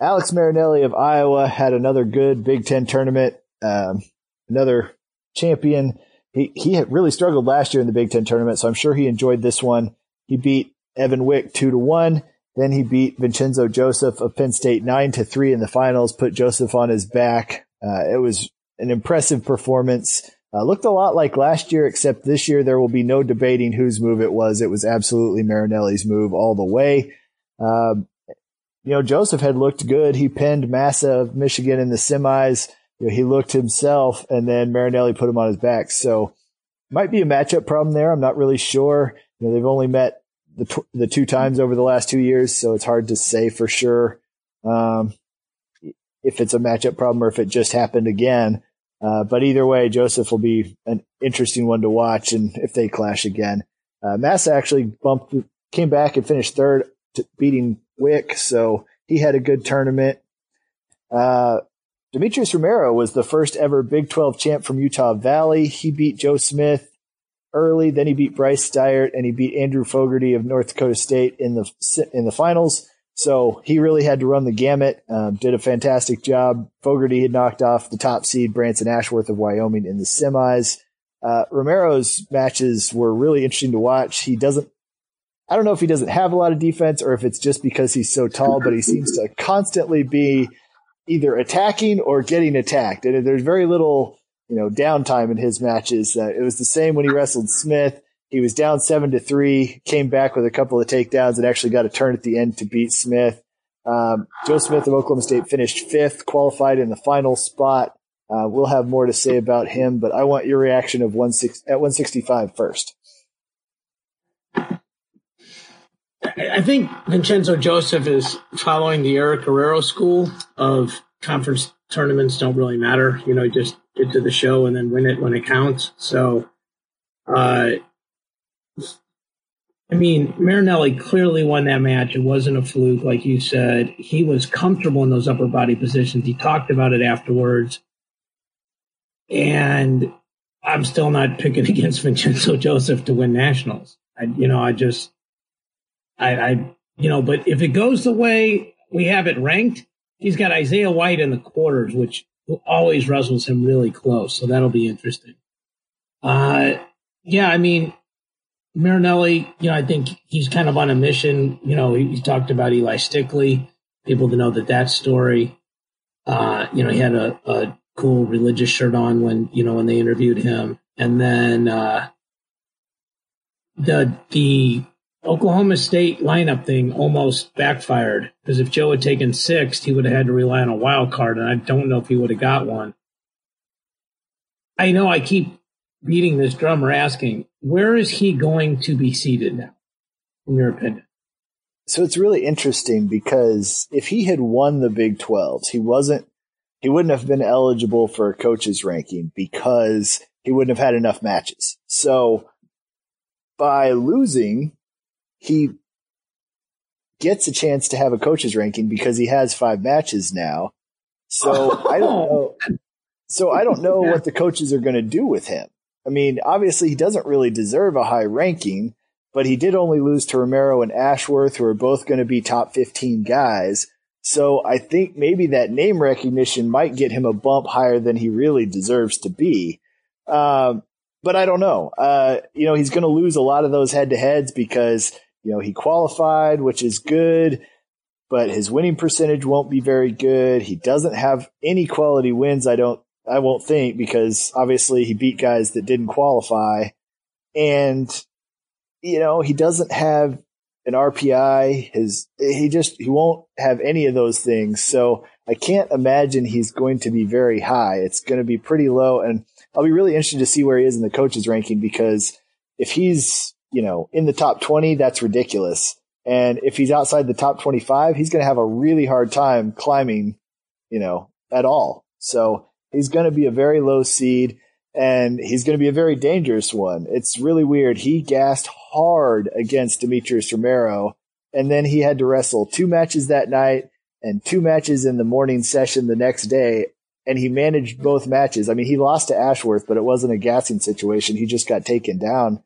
Alex Marinelli of Iowa had another good Big Ten tournament. Um, another champion. He, he had really struggled last year in the Big Ten tournament. So I'm sure he enjoyed this one. He beat Evan Wick two to one. Then he beat Vincenzo Joseph of Penn State nine to three in the finals, put Joseph on his back. Uh, it was an impressive performance. Uh, looked a lot like last year, except this year there will be no debating whose move it was. It was absolutely Marinelli's move all the way. Um, you know, Joseph had looked good. He pinned Massa of Michigan in the semis. You know, he looked himself, and then Marinelli put him on his back. So, might be a matchup problem there. I'm not really sure. You know, they've only met the tw- the two times over the last two years, so it's hard to say for sure um, if it's a matchup problem or if it just happened again. Uh, but either way, Joseph will be an interesting one to watch, and if they clash again, uh, Massa actually bumped, came back and finished third, beating Wick, so he had a good tournament. Uh, Demetrius Romero was the first ever Big 12 champ from Utah Valley. He beat Joe Smith early. Then he beat Bryce Steiert and he beat Andrew Fogarty of North Dakota State in the in the finals. So he really had to run the gamut. Um, did a fantastic job. Fogarty had knocked off the top seed Branson Ashworth of Wyoming in the semis. Uh, Romero's matches were really interesting to watch. He doesn't. I don't know if he doesn't have a lot of defense or if it's just because he's so tall, but he seems to constantly be either attacking or getting attacked. And there's very little you know, downtime in his matches. Uh, it was the same when he wrestled Smith. He was down seven to three, came back with a couple of takedowns and actually got a turn at the end to beat Smith. Um, Joe Smith of Oklahoma State finished fifth, qualified in the final spot. Uh, we'll have more to say about him, but I want your reaction of one six at 165 first. I think Vincenzo Joseph is following the Eric Guerrero school of conference tournaments don't really matter. You know, just get to the show and then win it when it counts. So, uh, I mean, Marinelli clearly won that match. It wasn't a fluke, like you said. He was comfortable in those upper body positions. He talked about it afterwards. And I'm still not picking against Vincenzo Joseph to win nationals. I, you know, I just, I, I, you know, but if it goes the way we have it ranked, he's got Isaiah White in the quarters, which always wrestles him really close. So that'll be interesting. Uh, yeah, I mean, Marinelli, you know, I think he's kind of on a mission. You know, he, he talked about Eli Stickley, people to know that that story. Uh, you know, he had a, a cool religious shirt on when, you know, when they interviewed him. And then, uh, the, the Oklahoma State lineup thing almost backfired because if Joe had taken sixth, he would have had to rely on a wild card, and I don't know if he would have got one. I know I keep beating this drum or asking, where is he going to be seated now, in your opinion? So it's really interesting because if he had won the Big 12s, he wasn't, he wouldn't have been eligible for a coach's ranking because he wouldn't have had enough matches. So by losing, he gets a chance to have a coach's ranking because he has five matches now. So I don't know. So I don't know what the coaches are going to do with him. I mean, obviously he doesn't really deserve a high ranking, but he did only lose to Romero and Ashworth, who are both going to be top 15 guys. So I think maybe that name recognition might get him a bump higher than he really deserves to be. Um, but I don't know. Uh, you know, he's going to lose a lot of those head to heads because you know, he qualified, which is good, but his winning percentage won't be very good. He doesn't have any quality wins. I don't, I won't think because obviously he beat guys that didn't qualify. And, you know, he doesn't have an RPI. His, he just, he won't have any of those things. So I can't imagine he's going to be very high. It's going to be pretty low. And I'll be really interested to see where he is in the coaches ranking because if he's, you know, in the top 20, that's ridiculous. And if he's outside the top 25, he's going to have a really hard time climbing, you know, at all. So he's going to be a very low seed and he's going to be a very dangerous one. It's really weird. He gassed hard against Demetrius Romero and then he had to wrestle two matches that night and two matches in the morning session the next day. And he managed both matches. I mean, he lost to Ashworth, but it wasn't a gassing situation. He just got taken down.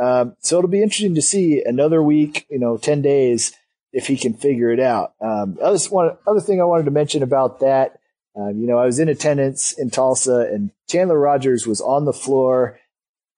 Um, so it'll be interesting to see another week, you know, 10 days if he can figure it out. Um, other, one, other thing I wanted to mention about that, um, you know, I was in attendance in Tulsa and Chandler Rogers was on the floor,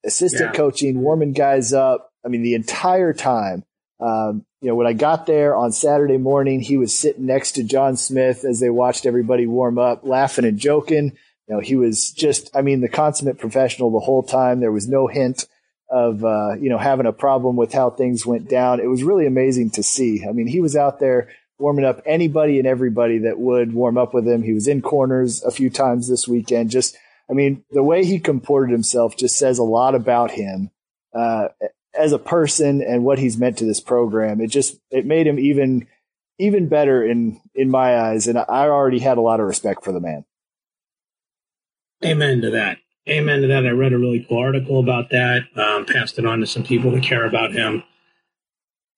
assistant yeah. coaching, warming guys up. I mean, the entire time. Um, you know, when I got there on Saturday morning, he was sitting next to John Smith as they watched everybody warm up, laughing and joking. You know, he was just, I mean, the consummate professional the whole time. There was no hint of, uh, you know, having a problem with how things went down. It was really amazing to see. I mean, he was out there warming up anybody and everybody that would warm up with him. He was in corners a few times this weekend. Just, I mean, the way he comported himself just says a lot about him. Uh, as a person and what he's meant to this program. It just it made him even even better in in my eyes, and I already had a lot of respect for the man. Amen to that. Amen to that. I read a really cool article about that. Um, passed it on to some people who care about him.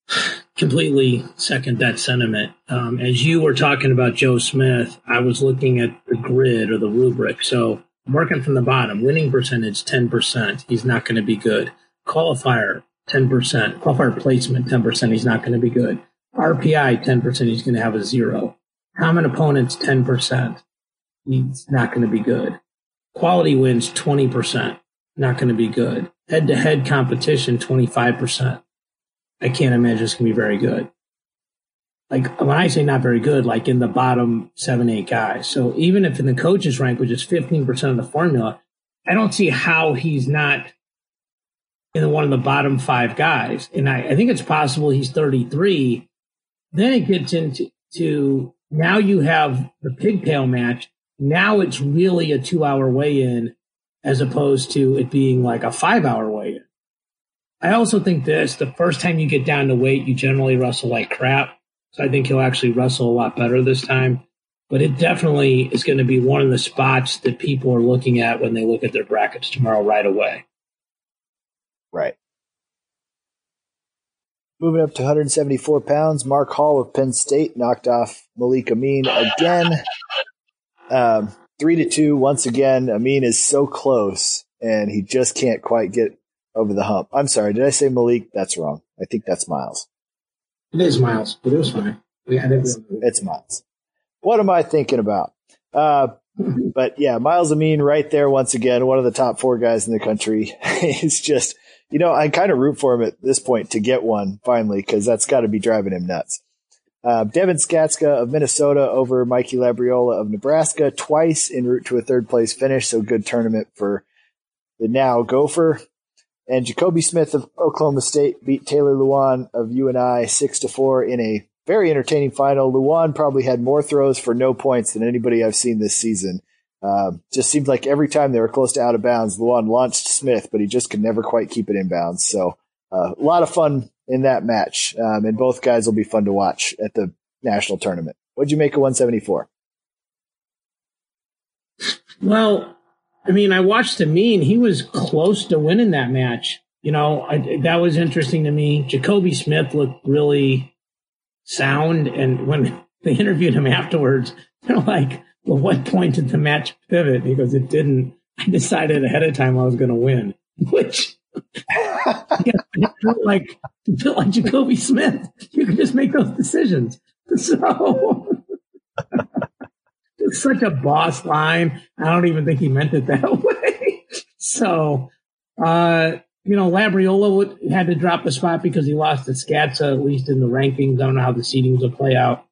Completely second that sentiment. Um, as you were talking about Joe Smith, I was looking at the grid or the rubric. So working from the bottom. Winning percentage ten percent. He's not going to be good qualifier 10%, qualifier placement 10%, he's not going to be good. RPI 10%, he's going to have a zero. Common opponents 10%, he's not going to be good. Quality wins 20%, not going to be good. Head to head competition 25%. I can't imagine it's going to be very good. Like when I say not very good, like in the bottom seven, eight guys. So even if in the coaches rank, which is 15% of the formula, I don't see how he's not in one of the bottom five guys. And I, I think it's possible he's 33. Then it gets into to now you have the pigtail match. Now it's really a two hour weigh in as opposed to it being like a five hour weigh in. I also think this the first time you get down to weight, you generally wrestle like crap. So I think he'll actually wrestle a lot better this time. But it definitely is going to be one of the spots that people are looking at when they look at their brackets tomorrow right away. Right. Moving up to 174 pounds, Mark Hall of Penn State knocked off Malik Amine again. Um, three to two once again. Amine is so close, and he just can't quite get over the hump. I'm sorry, did I say Malik? That's wrong. I think that's Miles. It is Miles, but it was fine. Yeah, it's, it's Miles. What am I thinking about? Uh, but yeah, Miles Amine right there once again, one of the top four guys in the country. He's just you know, I kind of root for him at this point to get one finally because that's got to be driving him nuts. Uh, Devin Skatzka of Minnesota over Mikey Labriola of Nebraska twice en route to a third place finish. So good tournament for the now Gopher. And Jacobe Smith of Oklahoma State beat Taylor Lujan of UNI six to four in a very entertaining final. Lujan probably had more throws for no points than anybody I've seen this season. Um, just seemed like every time they were close to out of bounds, Lujan launched Smith, but he just could never quite keep it in bounds. So uh, a lot of fun in that match, um, and both guys will be fun to watch at the national tournament. What'd you make of 174? Well, I mean, I watched Amine. He was close to winning that match. You know, I, that was interesting to me. Jacobe Smith looked really sound, and when they interviewed him afterwards, they're like, well, what point did the match pivot? Goes, it didn't. I decided ahead of time I was going to win, which felt like like Jacobe Smith. You can just make those decisions. So it's such a boss line. I don't even think he meant it that way. So, uh, you know, Labriola would, had to drop a spot because he lost to Skatzka, at least in the rankings. I don't know how the seedings will play out.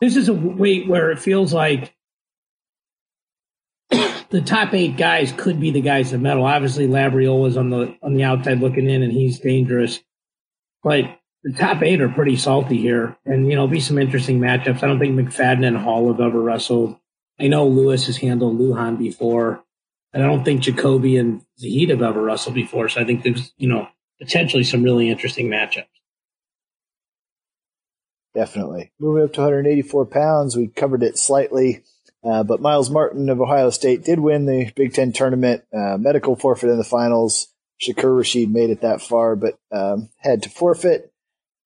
This is a weight where it feels like the top eight guys could be the guys that medal. Obviously, Labriola's on the on the outside looking in, and he's dangerous. But the top eight are pretty salty here, and you know, be some interesting matchups. I don't think McFadden and Hall have ever wrestled. I know Lewis has handled Lujan before, and I don't think Jacobe and Zahid have ever wrestled before. So I think there's you know potentially some really interesting matchups. Definitely. Moving up to 184 pounds, we covered it slightly. Uh, but Myles Martin of Ohio State did win the Big Ten tournament. Uh, medical forfeit in the finals. Shakur Rasheed made it that far, but um, had to forfeit.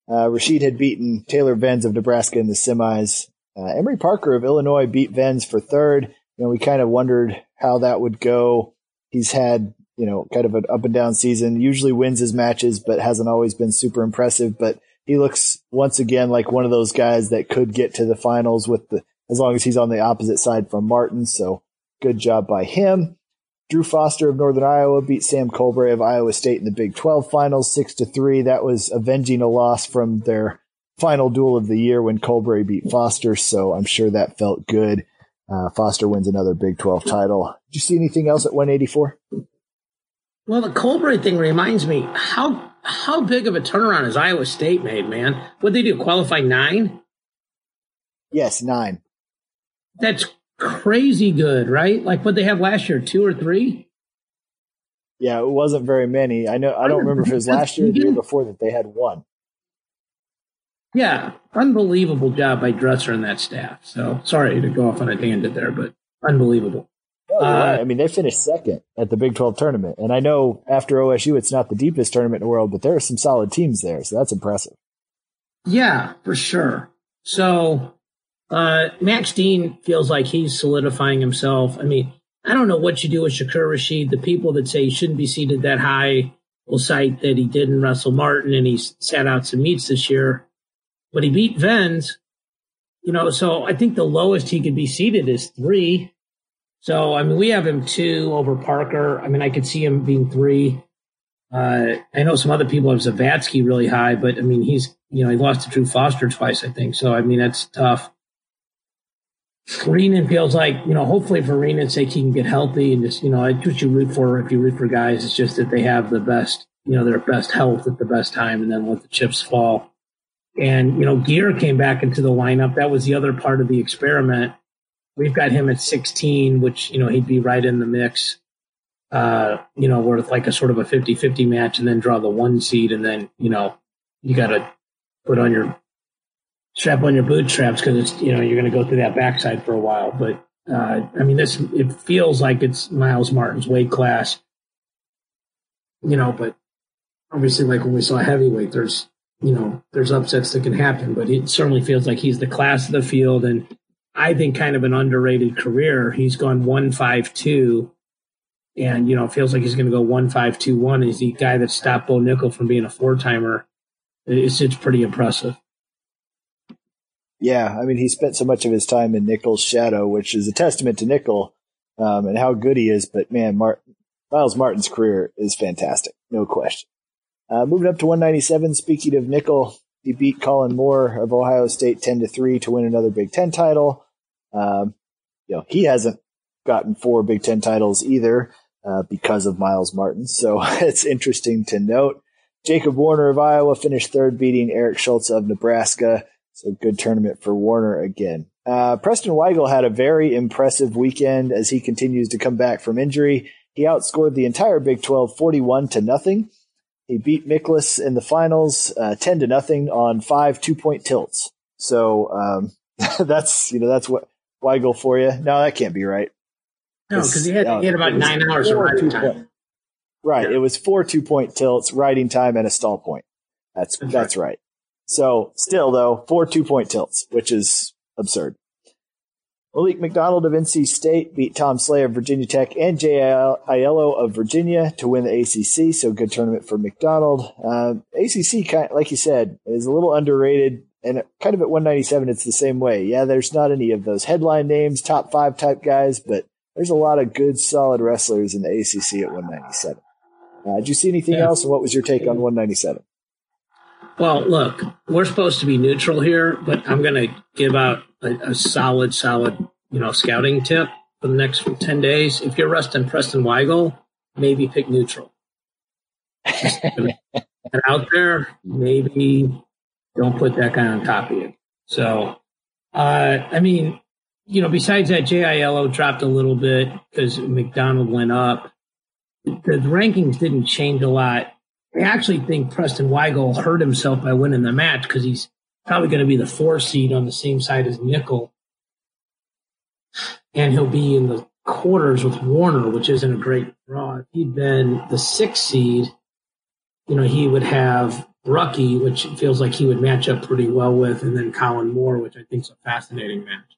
Uh, Rasheed had beaten Taylor Venz of Nebraska in the semis. Uh, Emory Parker of Illinois beat Venz for third. You know, we kind of wondered how that would go. He's had, you know, kind of an up and down season. Usually wins his matches, but hasn't always been super impressive. But he looks once again like one of those guys that could get to the finals with the as long as he's on the opposite side from Martin. So good job by him. Drew Foster of Northern Iowa beat Sam Colbray of Iowa State in the Big 12 finals, six to three. That was avenging a loss from their final duel of the year when Colbray beat Foster. So I'm sure that felt good. Uh, Foster wins another Big 12 title. Did you see anything else at 184? Well, the Colbray thing reminds me how how big of a turnaround has Iowa State made, man? What they do? Qualify nine? Yes, nine. That's crazy good, right? Like what they have last year, two or three. Yeah, it wasn't very many. I know. I don't remember if it was last year or the year before that they had one. Yeah, unbelievable job by Dresser and that staff. So sorry to go off on a tangent there, but unbelievable. uh, right. I mean, they finished second at the Big 12 tournament. And I know after OSU, it's not the deepest tournament in the world, but there are some solid teams there. So that's impressive. Yeah, for sure. So uh, Max Dean feels like he's solidifying himself. I mean, I don't know what you do with Shakur Rasheed. The people that say he shouldn't be seated that high will cite that he didn't wrestle Martin and he sat out some meets this year, but he beat Venz. You know, so I think the lowest he could be seated is three. So I mean, we have him two over Parker. I mean, I could see him being three. Uh, I know some other people have Zavatsky really high, but I mean, he's you know he lost to Drew Foster twice, I think. So I mean, that's tough. Reenan feels like, you know, hopefully for Reenan's sake, he can get healthy and just, you know, it's what you root for if you root for guys. It's just that they have the best, you know, their best health at the best time and then let the chips fall. And, you know, Gear came back into the lineup. That was the other part of the experiment. We've got him at 16, which, you know, he'd be right in the mix. Uh, you know, it's like a sort of a 50 50 match and then draw the one seed. And then, you know, you got to put on your strap on your bootstraps because it's you know you're going to go through that backside for a while. But uh, I mean, this it feels like it's Myles Martin's weight class, you know. But obviously, like when we saw heavyweight, there's you know there's upsets that can happen. But it certainly feels like he's the class of the field, and I think kind of an underrated career. He's gone one five two. And you know, feels like he's going to go one five two one. He's the guy that stopped Bo Nickal from being a four timer. It's it's pretty impressive. Yeah, I mean, he spent so much of his time in Nickal's shadow, which is a testament to Nickal um, and how good he is. But man, Martin, Myles Martin's career is fantastic, no question. Uh, moving up to 197. Speaking of Nickal, he beat Kollin Moore of Ohio State 10 to three to win another Big Ten title. Um, you know, he hasn't gotten four Big Ten titles either uh, because of Myles Martin. So it's interesting to note. Jacob Warner of Iowa finished third, beating Eric Schultz of Nebraska. So good tournament for Warner again. Uh, Preston Weigel had a very impressive weekend as he continues to come back from injury. He outscored the entire Big 12 41 to nothing. He beat Miklas in the finals uh, 10 to nothing on five two point tilts. So um, that's you know that's what Weigel for you. No, that can't be right. No, because he, uh, he, had about nine hours of riding time. Point. Right, yeah. it was four two point tilts, riding time, and a stall point. That's that's, that's right. right. So still though, four two point tilts, which is absurd. Malik McDonald of NC State beat Tom Sleigh of Virginia Tech and Jay Aiello of Virginia to win the ACC. So good tournament for McDonald. Uh, ACC, kind like you said, is a little underrated and kind of at 197, it's the same way. Yeah, there's not any of those headline names, top five type guys, but there's a lot of good, solid wrestlers in the ACC at 197. Uh, did you see anything yeah. else? And what was your take on 197? Well, look, we're supposed to be neutral here, but I'm going to give out a, a, solid, solid, you know, scouting tip for the next 10 days. If you're resting Preston Weigel, maybe pick neutral. and out there, maybe don't put that guy on top of you. So, uh, I mean, you know, besides that, Aiello dropped a little bit because McDonald went up. The, the rankings didn't change a lot I actually think Preston Weigel hurt himself by winning the match because he's probably going to be the four seed on the same side as Nickal. And he'll be in the quarters with Warner, which isn't a great draw. If he'd been the six seed, you know, he would have Rucky, which feels like he would match up pretty well with, and then Kollin Moore, which I think is a fascinating match.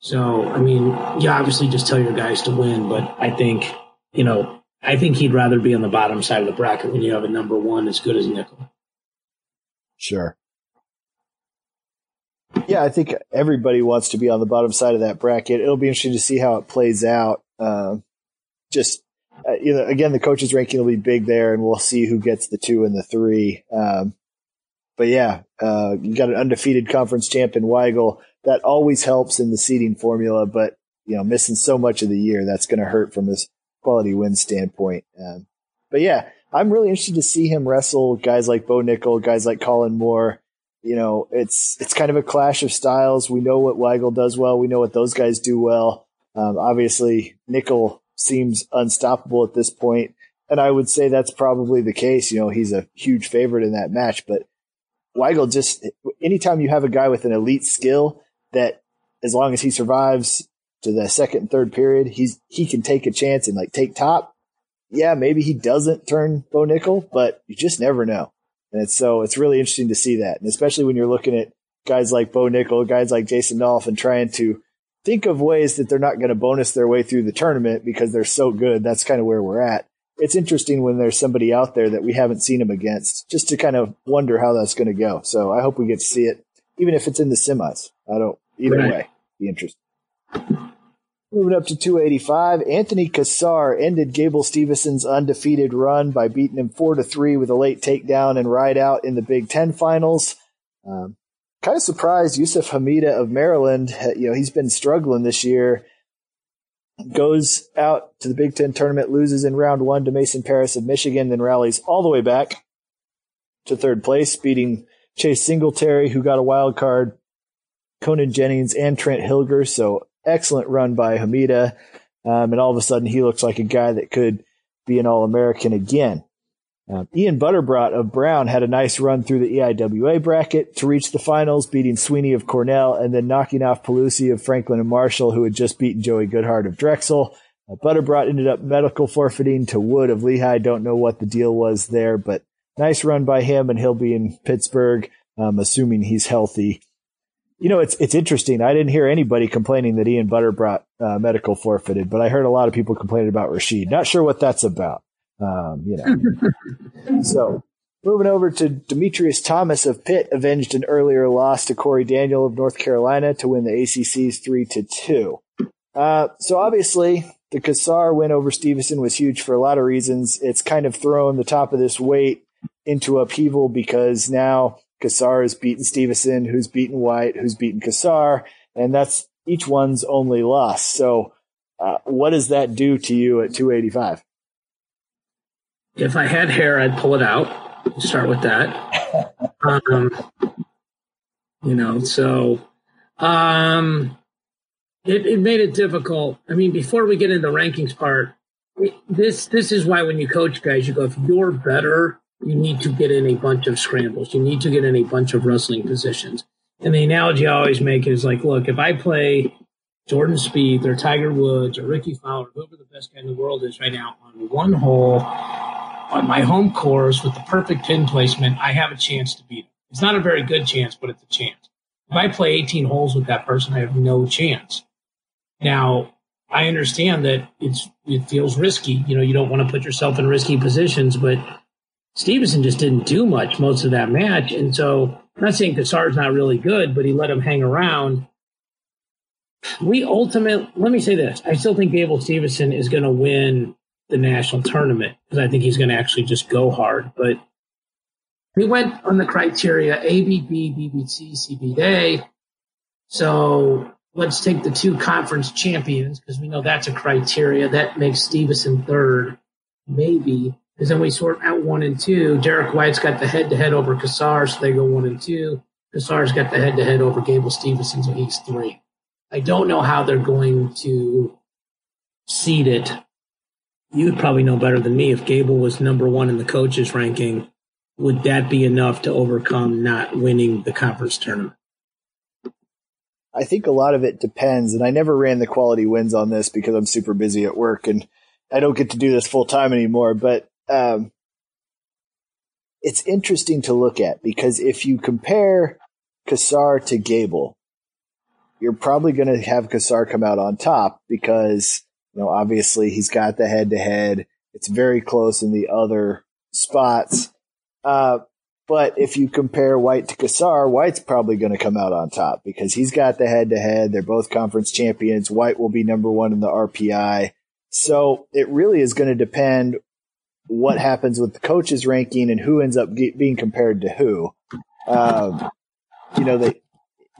So, I mean, you obviously just tell your guys to win, but I think, you know, I think he'd rather be on the bottom side of the bracket when you have a number one as good as Nickal. Sure. Yeah, I think everybody wants to be on the bottom side of that bracket. It'll be interesting to see how it plays out. Uh, just uh, you know, again, the coaches ranking will be big there, and we'll see who gets the two and the three. Um, but yeah, uh, you got an undefeated conference champ in Weigel. That always helps in the seeding formula, but you know, missing so much of the year, that's going to hurt from his quality win standpoint. Um, but yeah, I'm really interested to see him wrestle guys like Bo Nickal, guys like Kollin Moore. You know, it's it's kind of a clash of styles. We know what Weigel does well. We know what those guys do well. Um, obviously, Nickal seems unstoppable at this point, and I would say that's probably the case. You know, he's a huge favorite in that match, but Weigel just anytime you have a guy with an elite skill that as long as he survives to the second and third period, he's he can take a chance and like take top. Yeah, maybe he doesn't turn Bo Nickal, but you just never know. And it's so it's really interesting to see that, and especially when you're looking at guys like Bo Nickal, guys like Jason Nolf, and trying to think of ways that they're not going to bonus their way through the tournament because they're so good. That's kind of where we're at. It's interesting when there's somebody out there that we haven't seen him against, just to kind of wonder how that's going to go. So I hope we get to see it, even if it's in the semis. I don't. Either right. way, be interesting. Moving up to 285, Anthony Cassar ended Gable Stevenson's undefeated run by beating him 4 to 3 with a late takedown and ride out in the Big Ten finals. Um, kind of surprised Youssif Hemida of Maryland. You know, he's been struggling this year. Goes out to the Big Ten tournament, loses in round one to Mason Parris of Michigan, then rallies all the way back to third place, beating Chase Singletary, who got a wild card, Conan Jennings, and Trent Hilger. So excellent run by Hemida. Um, and all of a sudden, he looks like a guy that could be an All American again. Uh, Ian Butterbrodt of Brown had a nice run through the EIWA bracket to reach the finals, beating Sweeney of Cornell and then knocking off Pelusi of Franklin and Marshall, who had just beaten Joey Goodhart of Drexel. Uh, ended up medical forfeiting to Wood of Lehigh. Don't know what the deal was there, but nice run by him, and he'll be in Pittsburgh, um, assuming he's healthy you know, it's it's interesting. I didn't hear anybody complaining that Ian Butterbrodt uh, medical forfeited, but I heard a lot of people complaining about Rasheed. Not sure what that's about. Um, you know. so moving over to Demetrius Thomas of Pitt, avenged an earlier loss to Corey Daniel of North Carolina to win the ACC's three to two. Uh, so obviously the Cassar win over Stevenson was huge for a lot of reasons. It's kind of thrown the top of this weight into upheaval because now Cassar has beaten Stevenson, who's beaten White, who's beaten Cassar, and that's each one's only loss. So, uh, what does that do to you at 285? If I had hair, I'd pull it out. Start with that. um, you know, so um, it, it made it difficult. I mean, before we get into the rankings part, this this is why when you coach guys, you go if you're better you need to get in a bunch of scrambles. You need to get in a bunch of wrestling positions. And the analogy I always make is like, look, if I play Jordan Spieth or Tiger Woods or Rickie Fowler, whoever the best guy in the world is right now, on one hole on my home course with the perfect pin placement, I have a chance to beat him. It's not a very good chance, but it's a chance. If I play 18 holes with that person, I have no chance. Now, I understand that it's it feels risky. You know, you don't want to put yourself in risky positions, but Stevenson just didn't do much most of that match. And so I'm not saying Cassar's not really good, but he let him hang around. We ultimately, let me say this. I still think Gable Stevenson is going to win the national tournament because I think he's going to actually just go hard. But we went on the criteria ABB, BBC, CBA. So let's take the two conference champions because we know that's a criteria that makes Stevenson third, maybe. Because then we sort out one and two. Derek White's got the head to head over Cassar, so they go one and two. Cassar's got the head to head over Gable Steveson, so he's three. I don't know how they're going to seed it. You'd probably know better than me if Gable was number one in the coaches ranking. Would that be enough to overcome not winning the conference tournament? I think a lot of it depends, and I never ran the quality wins on this because I'm super busy at work and I don't get to do this full time anymore. But um, it's interesting to look at because if you compare Cassar to Gable, you're probably going to have Cassar come out on top because you know obviously he's got the head to head. It's very close in the other spots. Uh, but if you compare White to Cassar, White's probably going to come out on top because he's got the head to head. They're both conference champions. White will be number one in the RPI. So it really is going to depend what happens with the coaches ranking and who ends up get, being compared to who. Um, you know, they,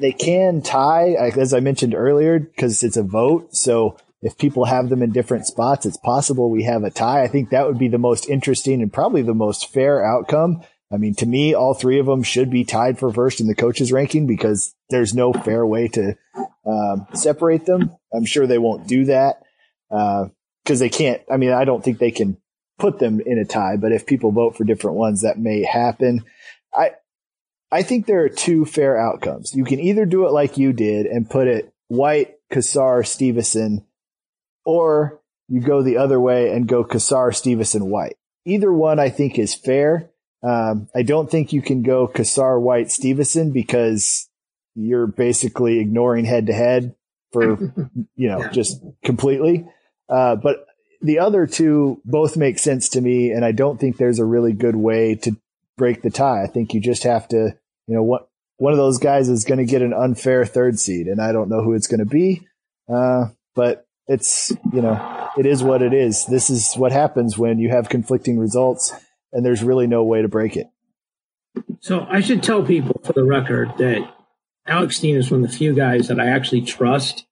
they can tie, as I mentioned earlier, because it's a vote. So if people have them in different spots, it's possible we have a tie. I think that would be the most interesting and probably the most fair outcome I mean, to me, all three of them should be tied for first in the coaches ranking because there's no fair way to um, separate them. I'm sure they won't do that because uh, they can't. I mean, I don't think they can put them in a tie, but if people vote for different ones, that may happen. I, I think there are two fair outcomes. You can either do it like you did and put it White, Cassar, Steveson, or you go the other way and go Cassar, Steveson, White. Either one I think is fair. Um, I don't think you can go Cassar White Steveson because you're basically ignoring head to head for, you know, just completely. Uh, but the other two both make sense to me. And I don't think there's a really good way to break the tie. I think you just have to, you know, what, one of those guys is going to get an unfair third seed and I don't know who it's going to be. Uh, but it's, you know, it is what it is. This is what happens when you have conflicting results and there's really no way to break it. So I should tell people for the record that Alex Steen is one of the few guys that I actually trust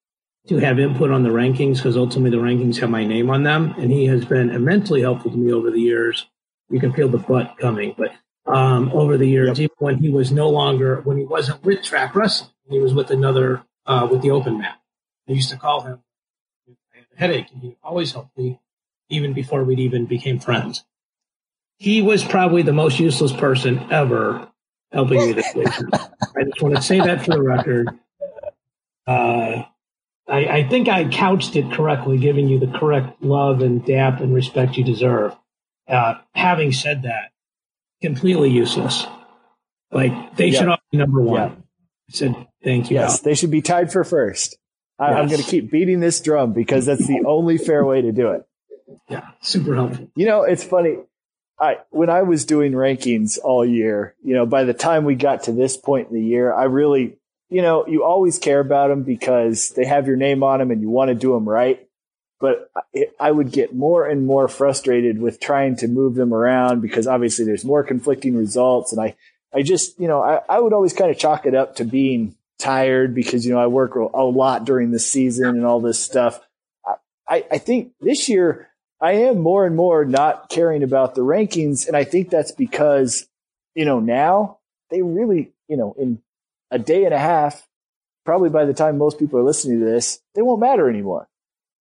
to have input on the rankings because ultimately the rankings have my name on them. And he has been immensely helpful to me over the years. You can feel the butt coming, but um, over the years, yep. even when he was no longer, when he wasn't with track wrestling, he was with another, uh, with the open mat. I used to call him, I had a headache, and he always helped me, even before we'd even became friends he was probably the most useless person ever helping me this week. I just want to say that for the record. Uh, I, I, think I couched it correctly, giving you the correct love and dap and respect you deserve. Uh, having said that, completely useless. Like they yep. should all be number one. Yep. I said thank you. Yes, they should be tied for first. I, yes. I'm going to keep beating this drum because that's the only fair way to do it. Yeah, super helpful. You know, it's funny. I when I was doing rankings all year, you know, by the time we got to this point in the year, I really, you know, you always care about them because they have your name on them and you want to do them right. But I would get more and more frustrated with trying to move them around because obviously there's more conflicting results. And I, I just, you know, I, I would always kind of chalk it up to being tired because, you know, I work a lot during the season and all this stuff. I, I think this year I am more and more not caring about the rankings. And I think that's because, you know, now they really, you know, in a day and a half, probably by the time most people are listening to this, they won't matter anymore.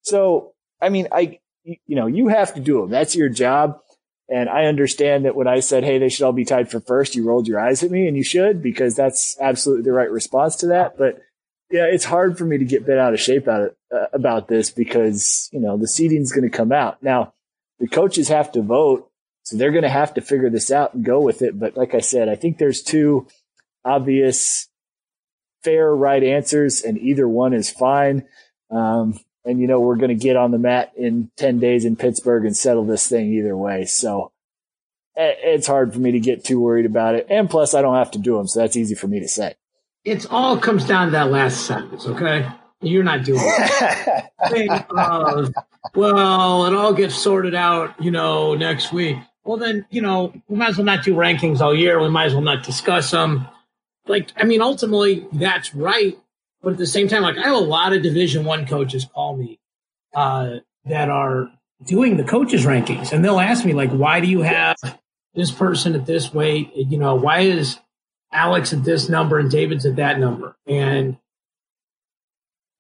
So, I mean, I, you know, you have to do them. That's your job. And I understand that when I said, Hey, they should all be tied for first, you rolled your eyes at me and you should because that's absolutely the right response to that. But yeah, it's hard for me to get bent out of shape out of, uh, about this because, you know, the seeding's going to come out. Now, the coaches have to vote, so they're going to have to figure this out and go with it. But like I said, I think there's two obvious, fair, right answers, and either one is fine. Um, and you know, we're going to get on the mat in 10 days in Pittsburgh and settle this thing either way. So it's hard for me to get too worried about it. And plus, I don't have to do them, so that's easy for me to say it all comes down to that last sentence, okay? You're not doing it. well, it all gets sorted out, you know, next week. Well, then, you know, we might as well not do rankings all year. We might as well not discuss them. Like, I mean, ultimately, that's right. But at the same time, like, I have a lot of Division One coaches call me uh, that are doing the coaches rankings, and they'll ask me like, "Why do you have this person at this weight? You know, why is Alex at this number and David's at that number?" And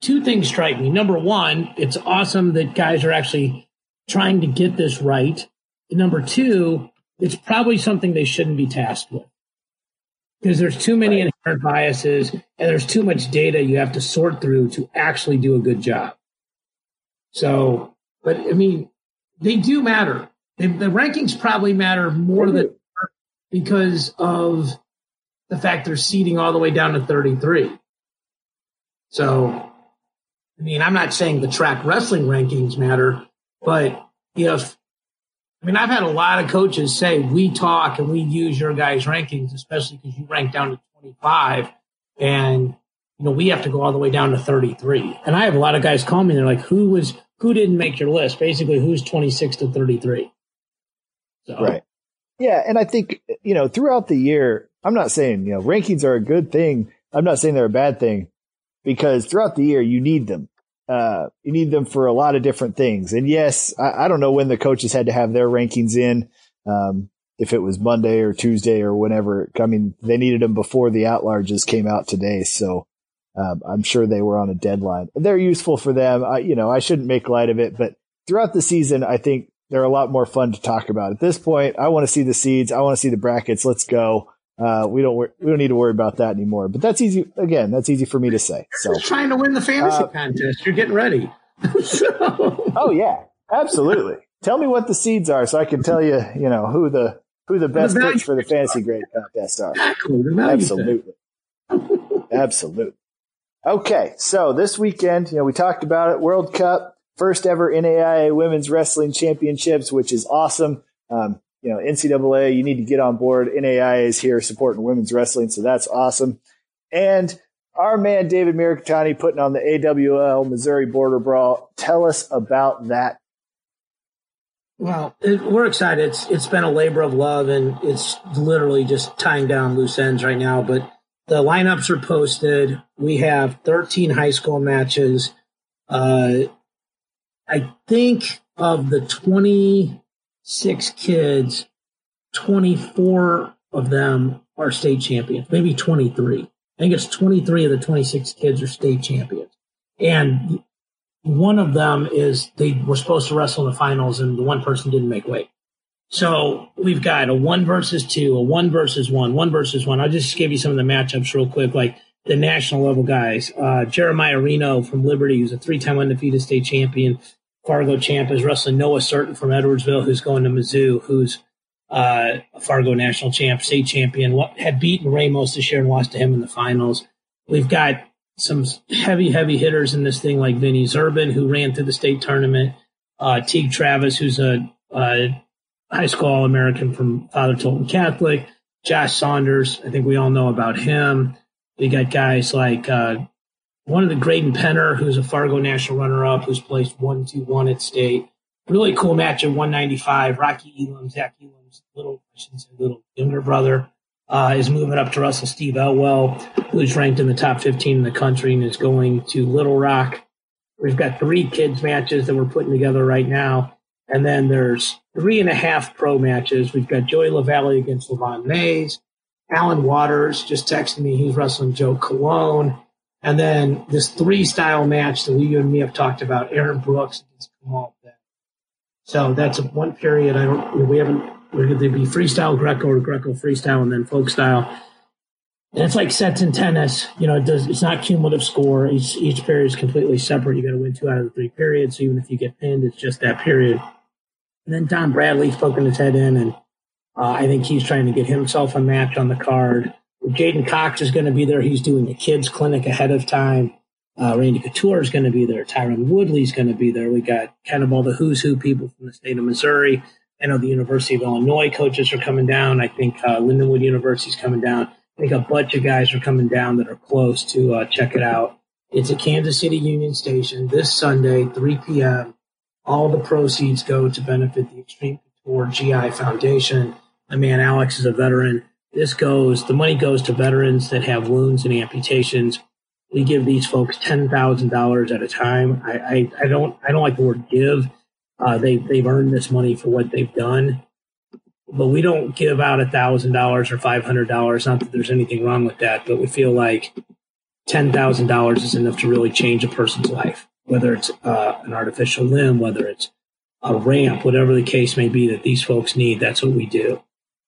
two things strike me. Number one, it's awesome that guys are actually trying to get this right. And number two, it's probably something they shouldn't be tasked with because there's too many right. inherent biases and there's too much data you have to sort through to actually do a good job. So, but I mean, they do matter. They, the rankings probably matter more than because of the fact they're seeding all the way down to 33. So, I mean, I'm not saying the track wrestling rankings matter, but if, I mean, I've had a lot of coaches say we talk and we use your guys' rankings, especially because you rank down to 25 and, you know, we have to go all the way down to 33. And I have a lot of guys call me and they're like, who was, who didn't make your list? Basically, who's 26 to 33. So. Right. Yeah. And I think, you know, throughout the year, I'm not saying, you know, rankings are a good thing. I'm not saying they're a bad thing because throughout the year, you need them. Uh, you need them for a lot of different things. And yes, I, I, don't know when the coaches had to have their rankings in. Um, if it was Monday or Tuesday or whenever, I mean, they needed them before the at larges came out today. So, um, I'm sure they were on a deadline. They're useful for them. I, you know, I shouldn't make light of it, but throughout the season, I think they're a lot more fun to talk about. At this point, I want to see the seeds. I want to see the brackets. Let's go. Uh, we don't we don't need to worry about that anymore. But that's easy. Again, that's easy for me to say. So You're trying to win the fantasy uh, contest. You're getting ready. so. Oh yeah, absolutely. Tell me what the seeds are, so I can tell you, you know, who the who the best the picks for the fantasy grade contest are. Exactly. Absolutely. Absolutely. Okay, so this weekend, you know, we talked about it. World Cup, first ever NAIA Women's Wrestling Championships, which is awesome. Um, you know, NCAA, you need to get on board. NAIA is here supporting women's wrestling, so that's awesome. And our man David Mirikitani putting on the AWL Missouri Border Brawl. Tell us about that. Well, it, we're excited. It's it's been a labor of love, and it's literally just tying down loose ends right now. But the lineups are posted. We have 13 high school matches. Uh, I think of the 26 kids, 24 of them are state champions, maybe 23. I think it's 23 of the 26 kids are state champions. And one of them is they were supposed to wrestle in the finals and the one person didn't make weight. So we've got a one versus two, a one versus one, one versus one. I'll just give you some of the matchups real quick, like the national level guys. Uh, Jeremiah Reno from Liberty, who's a three time undefeated state champion. Fargo champ is wrestling Noah Surtin from Edwardsville, who's going to Mizzou, who's uh, a Fargo national champ, state champion, what had beaten Ramos this year and lost to him in the finals. We've got some heavy, heavy hitters in this thing like Vinny Zerban, who ran through the state tournament. Uh, Teague Travis, who's a, a high school All American from Father Tolton Catholic. Josh Saunders, I think we all know about him. We got guys like uh, one of the Graydon Penner, who's a Fargo national runner up, who's placed 1 2 1 at state. Really cool match at 195. Rocky Elam, Zach Elam's little, I shouldn't say little younger brother, uh, is moving up to wrestle Steve Elwell, who's ranked in the top 15 in the country and is going to Little Rock. We've got three kids matches that we're putting together right now. And then there's three and a half pro matches. We've got Joey Lavallee against Levon Mays. Alan Waters just texted me. He's wrestling Joe Colon. And then this three style match that we you and me have talked about, Aaron Brooks against Kamal So that's one period. I don't, we haven't, we're going to be freestyle Greco or Greco freestyle and then folk style. And it's like sets in tennis. You know, it does, it's not cumulative score. Each, each period is completely separate. You got to win two out of the three periods. So even if you get pinned, it's just that period. And then Don Bradley's poking his head in, and uh, I think he's trying to get himself a match on the card. J'den Cox is going to be there. He's doing a kids clinic ahead of time. Uh, Randy Couture is going to be there. Tyron Woodley's going to be there. We got kind of all the who's who people from the state of Missouri. I know the University of Illinois coaches are coming down. I think uh, Lindenwood University is coming down. I think a bunch of guys are coming down that are close to uh, check it out. It's at Kansas City Union Station this Sunday, 3 p.m. All the proceeds go to benefit the Extreme Couture GI Foundation. My man Alex is a veteran. This goes, the money goes to veterans that have wounds and amputations. We give these folks ten thousand dollars at a time. I, I, I, don't I don't like the word give. Uh, they they've earned this money for what they've done, but we don't give out a thousand dollars or five hundred dollars. Not that there's anything wrong with that, but we feel like ten thousand dollars is enough to really change a person's life, whether it's uh, an artificial limb, whether it's a ramp, whatever the case may be that these folks need. That's what we do.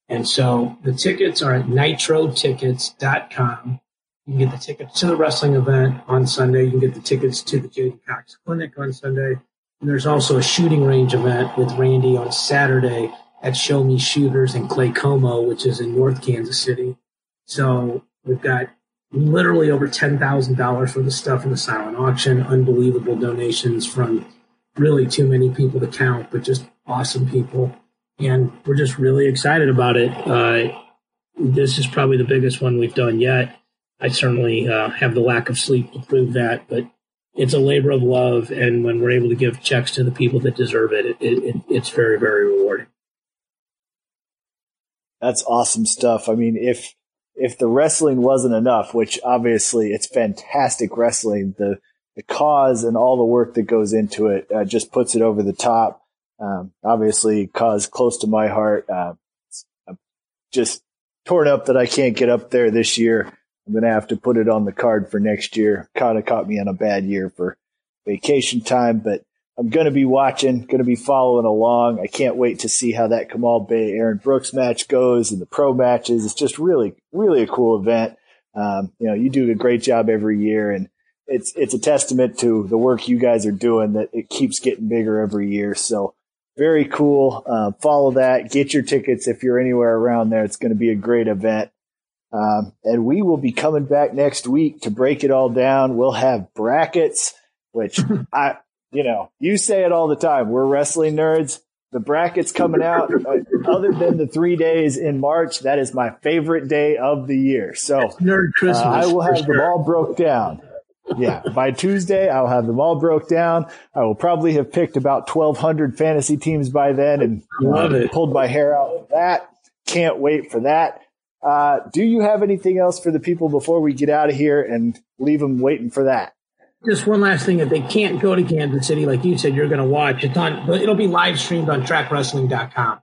And so the tickets are at nitrotickets.com. You can get the tickets to the wrestling event on Sunday. You can get the tickets to the J'den Cox Clinic on Sunday. And there's also a shooting range event with Randy on Saturday at Show Me Shooters in Claycomo, which is in North Kansas City. So we've got literally over $10,000 for the stuff in the silent auction. Unbelievable donations from really too many people to count, but just awesome people. And we're just really excited about it. Uh, this is probably the biggest one we've done yet. I certainly uh, have the lack of sleep to prove that, but it's a labor of love. And when we're able to give checks to the people that deserve it, it, it it's very, very rewarding. That's awesome stuff. I mean, if if the wrestling wasn't enough, which obviously it's fantastic wrestling, the the cause and all the work that goes into it uh, just puts it over the top. Um, obviously, cause close to my heart. Uh, I'm just torn up that I can't get up there this year. I'm going to have to put it on the card for next year. Kind of caught me on a bad year for vacation time, but I'm going to be watching, going to be following along. I can't wait to see how that Kamal Bey Aaron Brooks match goes and the pro matches. It's just really, really a cool event. Um, you know, you do a great job every year and it's, it's a testament to the work you guys are doing that it keeps getting bigger every year. So very cool. Uh, follow that, get your tickets if you're anywhere around there. It's going to be a great event. Um, and we will be coming back next week to break it all down. We'll have brackets, which I, you know, you say it all the time. We're wrestling nerds. The brackets coming out, uh, other than the three days in March, that is my favorite day of the year. So nerd Christmas. Uh, I will have sure. them all broke down. Yeah, by Tuesday, I'll have them all broke down. I will probably have picked about 1,200 fantasy teams by then and Love it. pulled my hair out of that. Can't wait for that. Uh, do you have anything else for the people before we get out of here and leave them waiting for that? just one last thing if they can't go to kansas city like you said you're going to watch it's on but it'll be live streamed on trackwrestling.com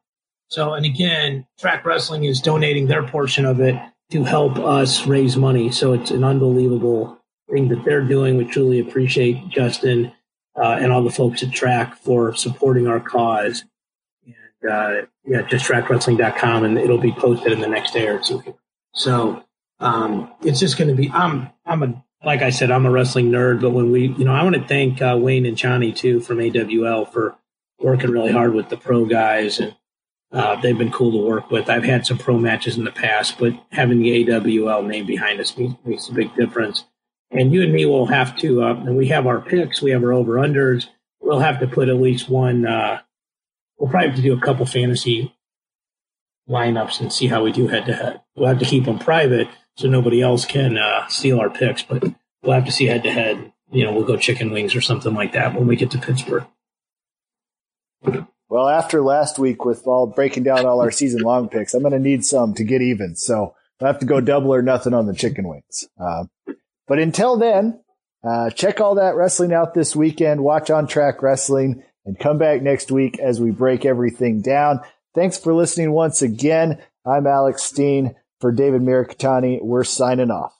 so and again track wrestling is donating their portion of it to help us raise money so it's an unbelievable thing that they're doing we truly appreciate justin uh, and all the folks at track for supporting our cause and uh, yeah just trackwrestling.com and it'll be posted in the next day or two so um, it's just going to be i'm i'm a like I said, I'm a wrestling nerd, but when we, you know, I want to thank uh, Wayne and Johnny too from AWL for working really hard with the pro guys, and uh, they've been cool to work with. I've had some pro matches in the past, but having the AWL name behind us makes a big difference. And you and me will have to, uh, and we have our picks, we have our over unders. We'll have to put at least one. Uh, we'll probably have to do a couple fantasy lineups and see how we do head to head. We'll have to keep them private so nobody else can uh, steal our picks. But we'll have to see head to head. You know, we'll go chicken wings or something like that when we get to Pittsburgh. Well, after last week with all breaking down all our season long picks, I'm going to need some to get even. So I have to go double or nothing on the chicken wings. Uh, but until then, uh, check all that wrestling out this weekend. Watch on track wrestling and come back next week as we break everything down. Thanks for listening once again. I'm Alex Steen. For David Mirikitani, we're signing off.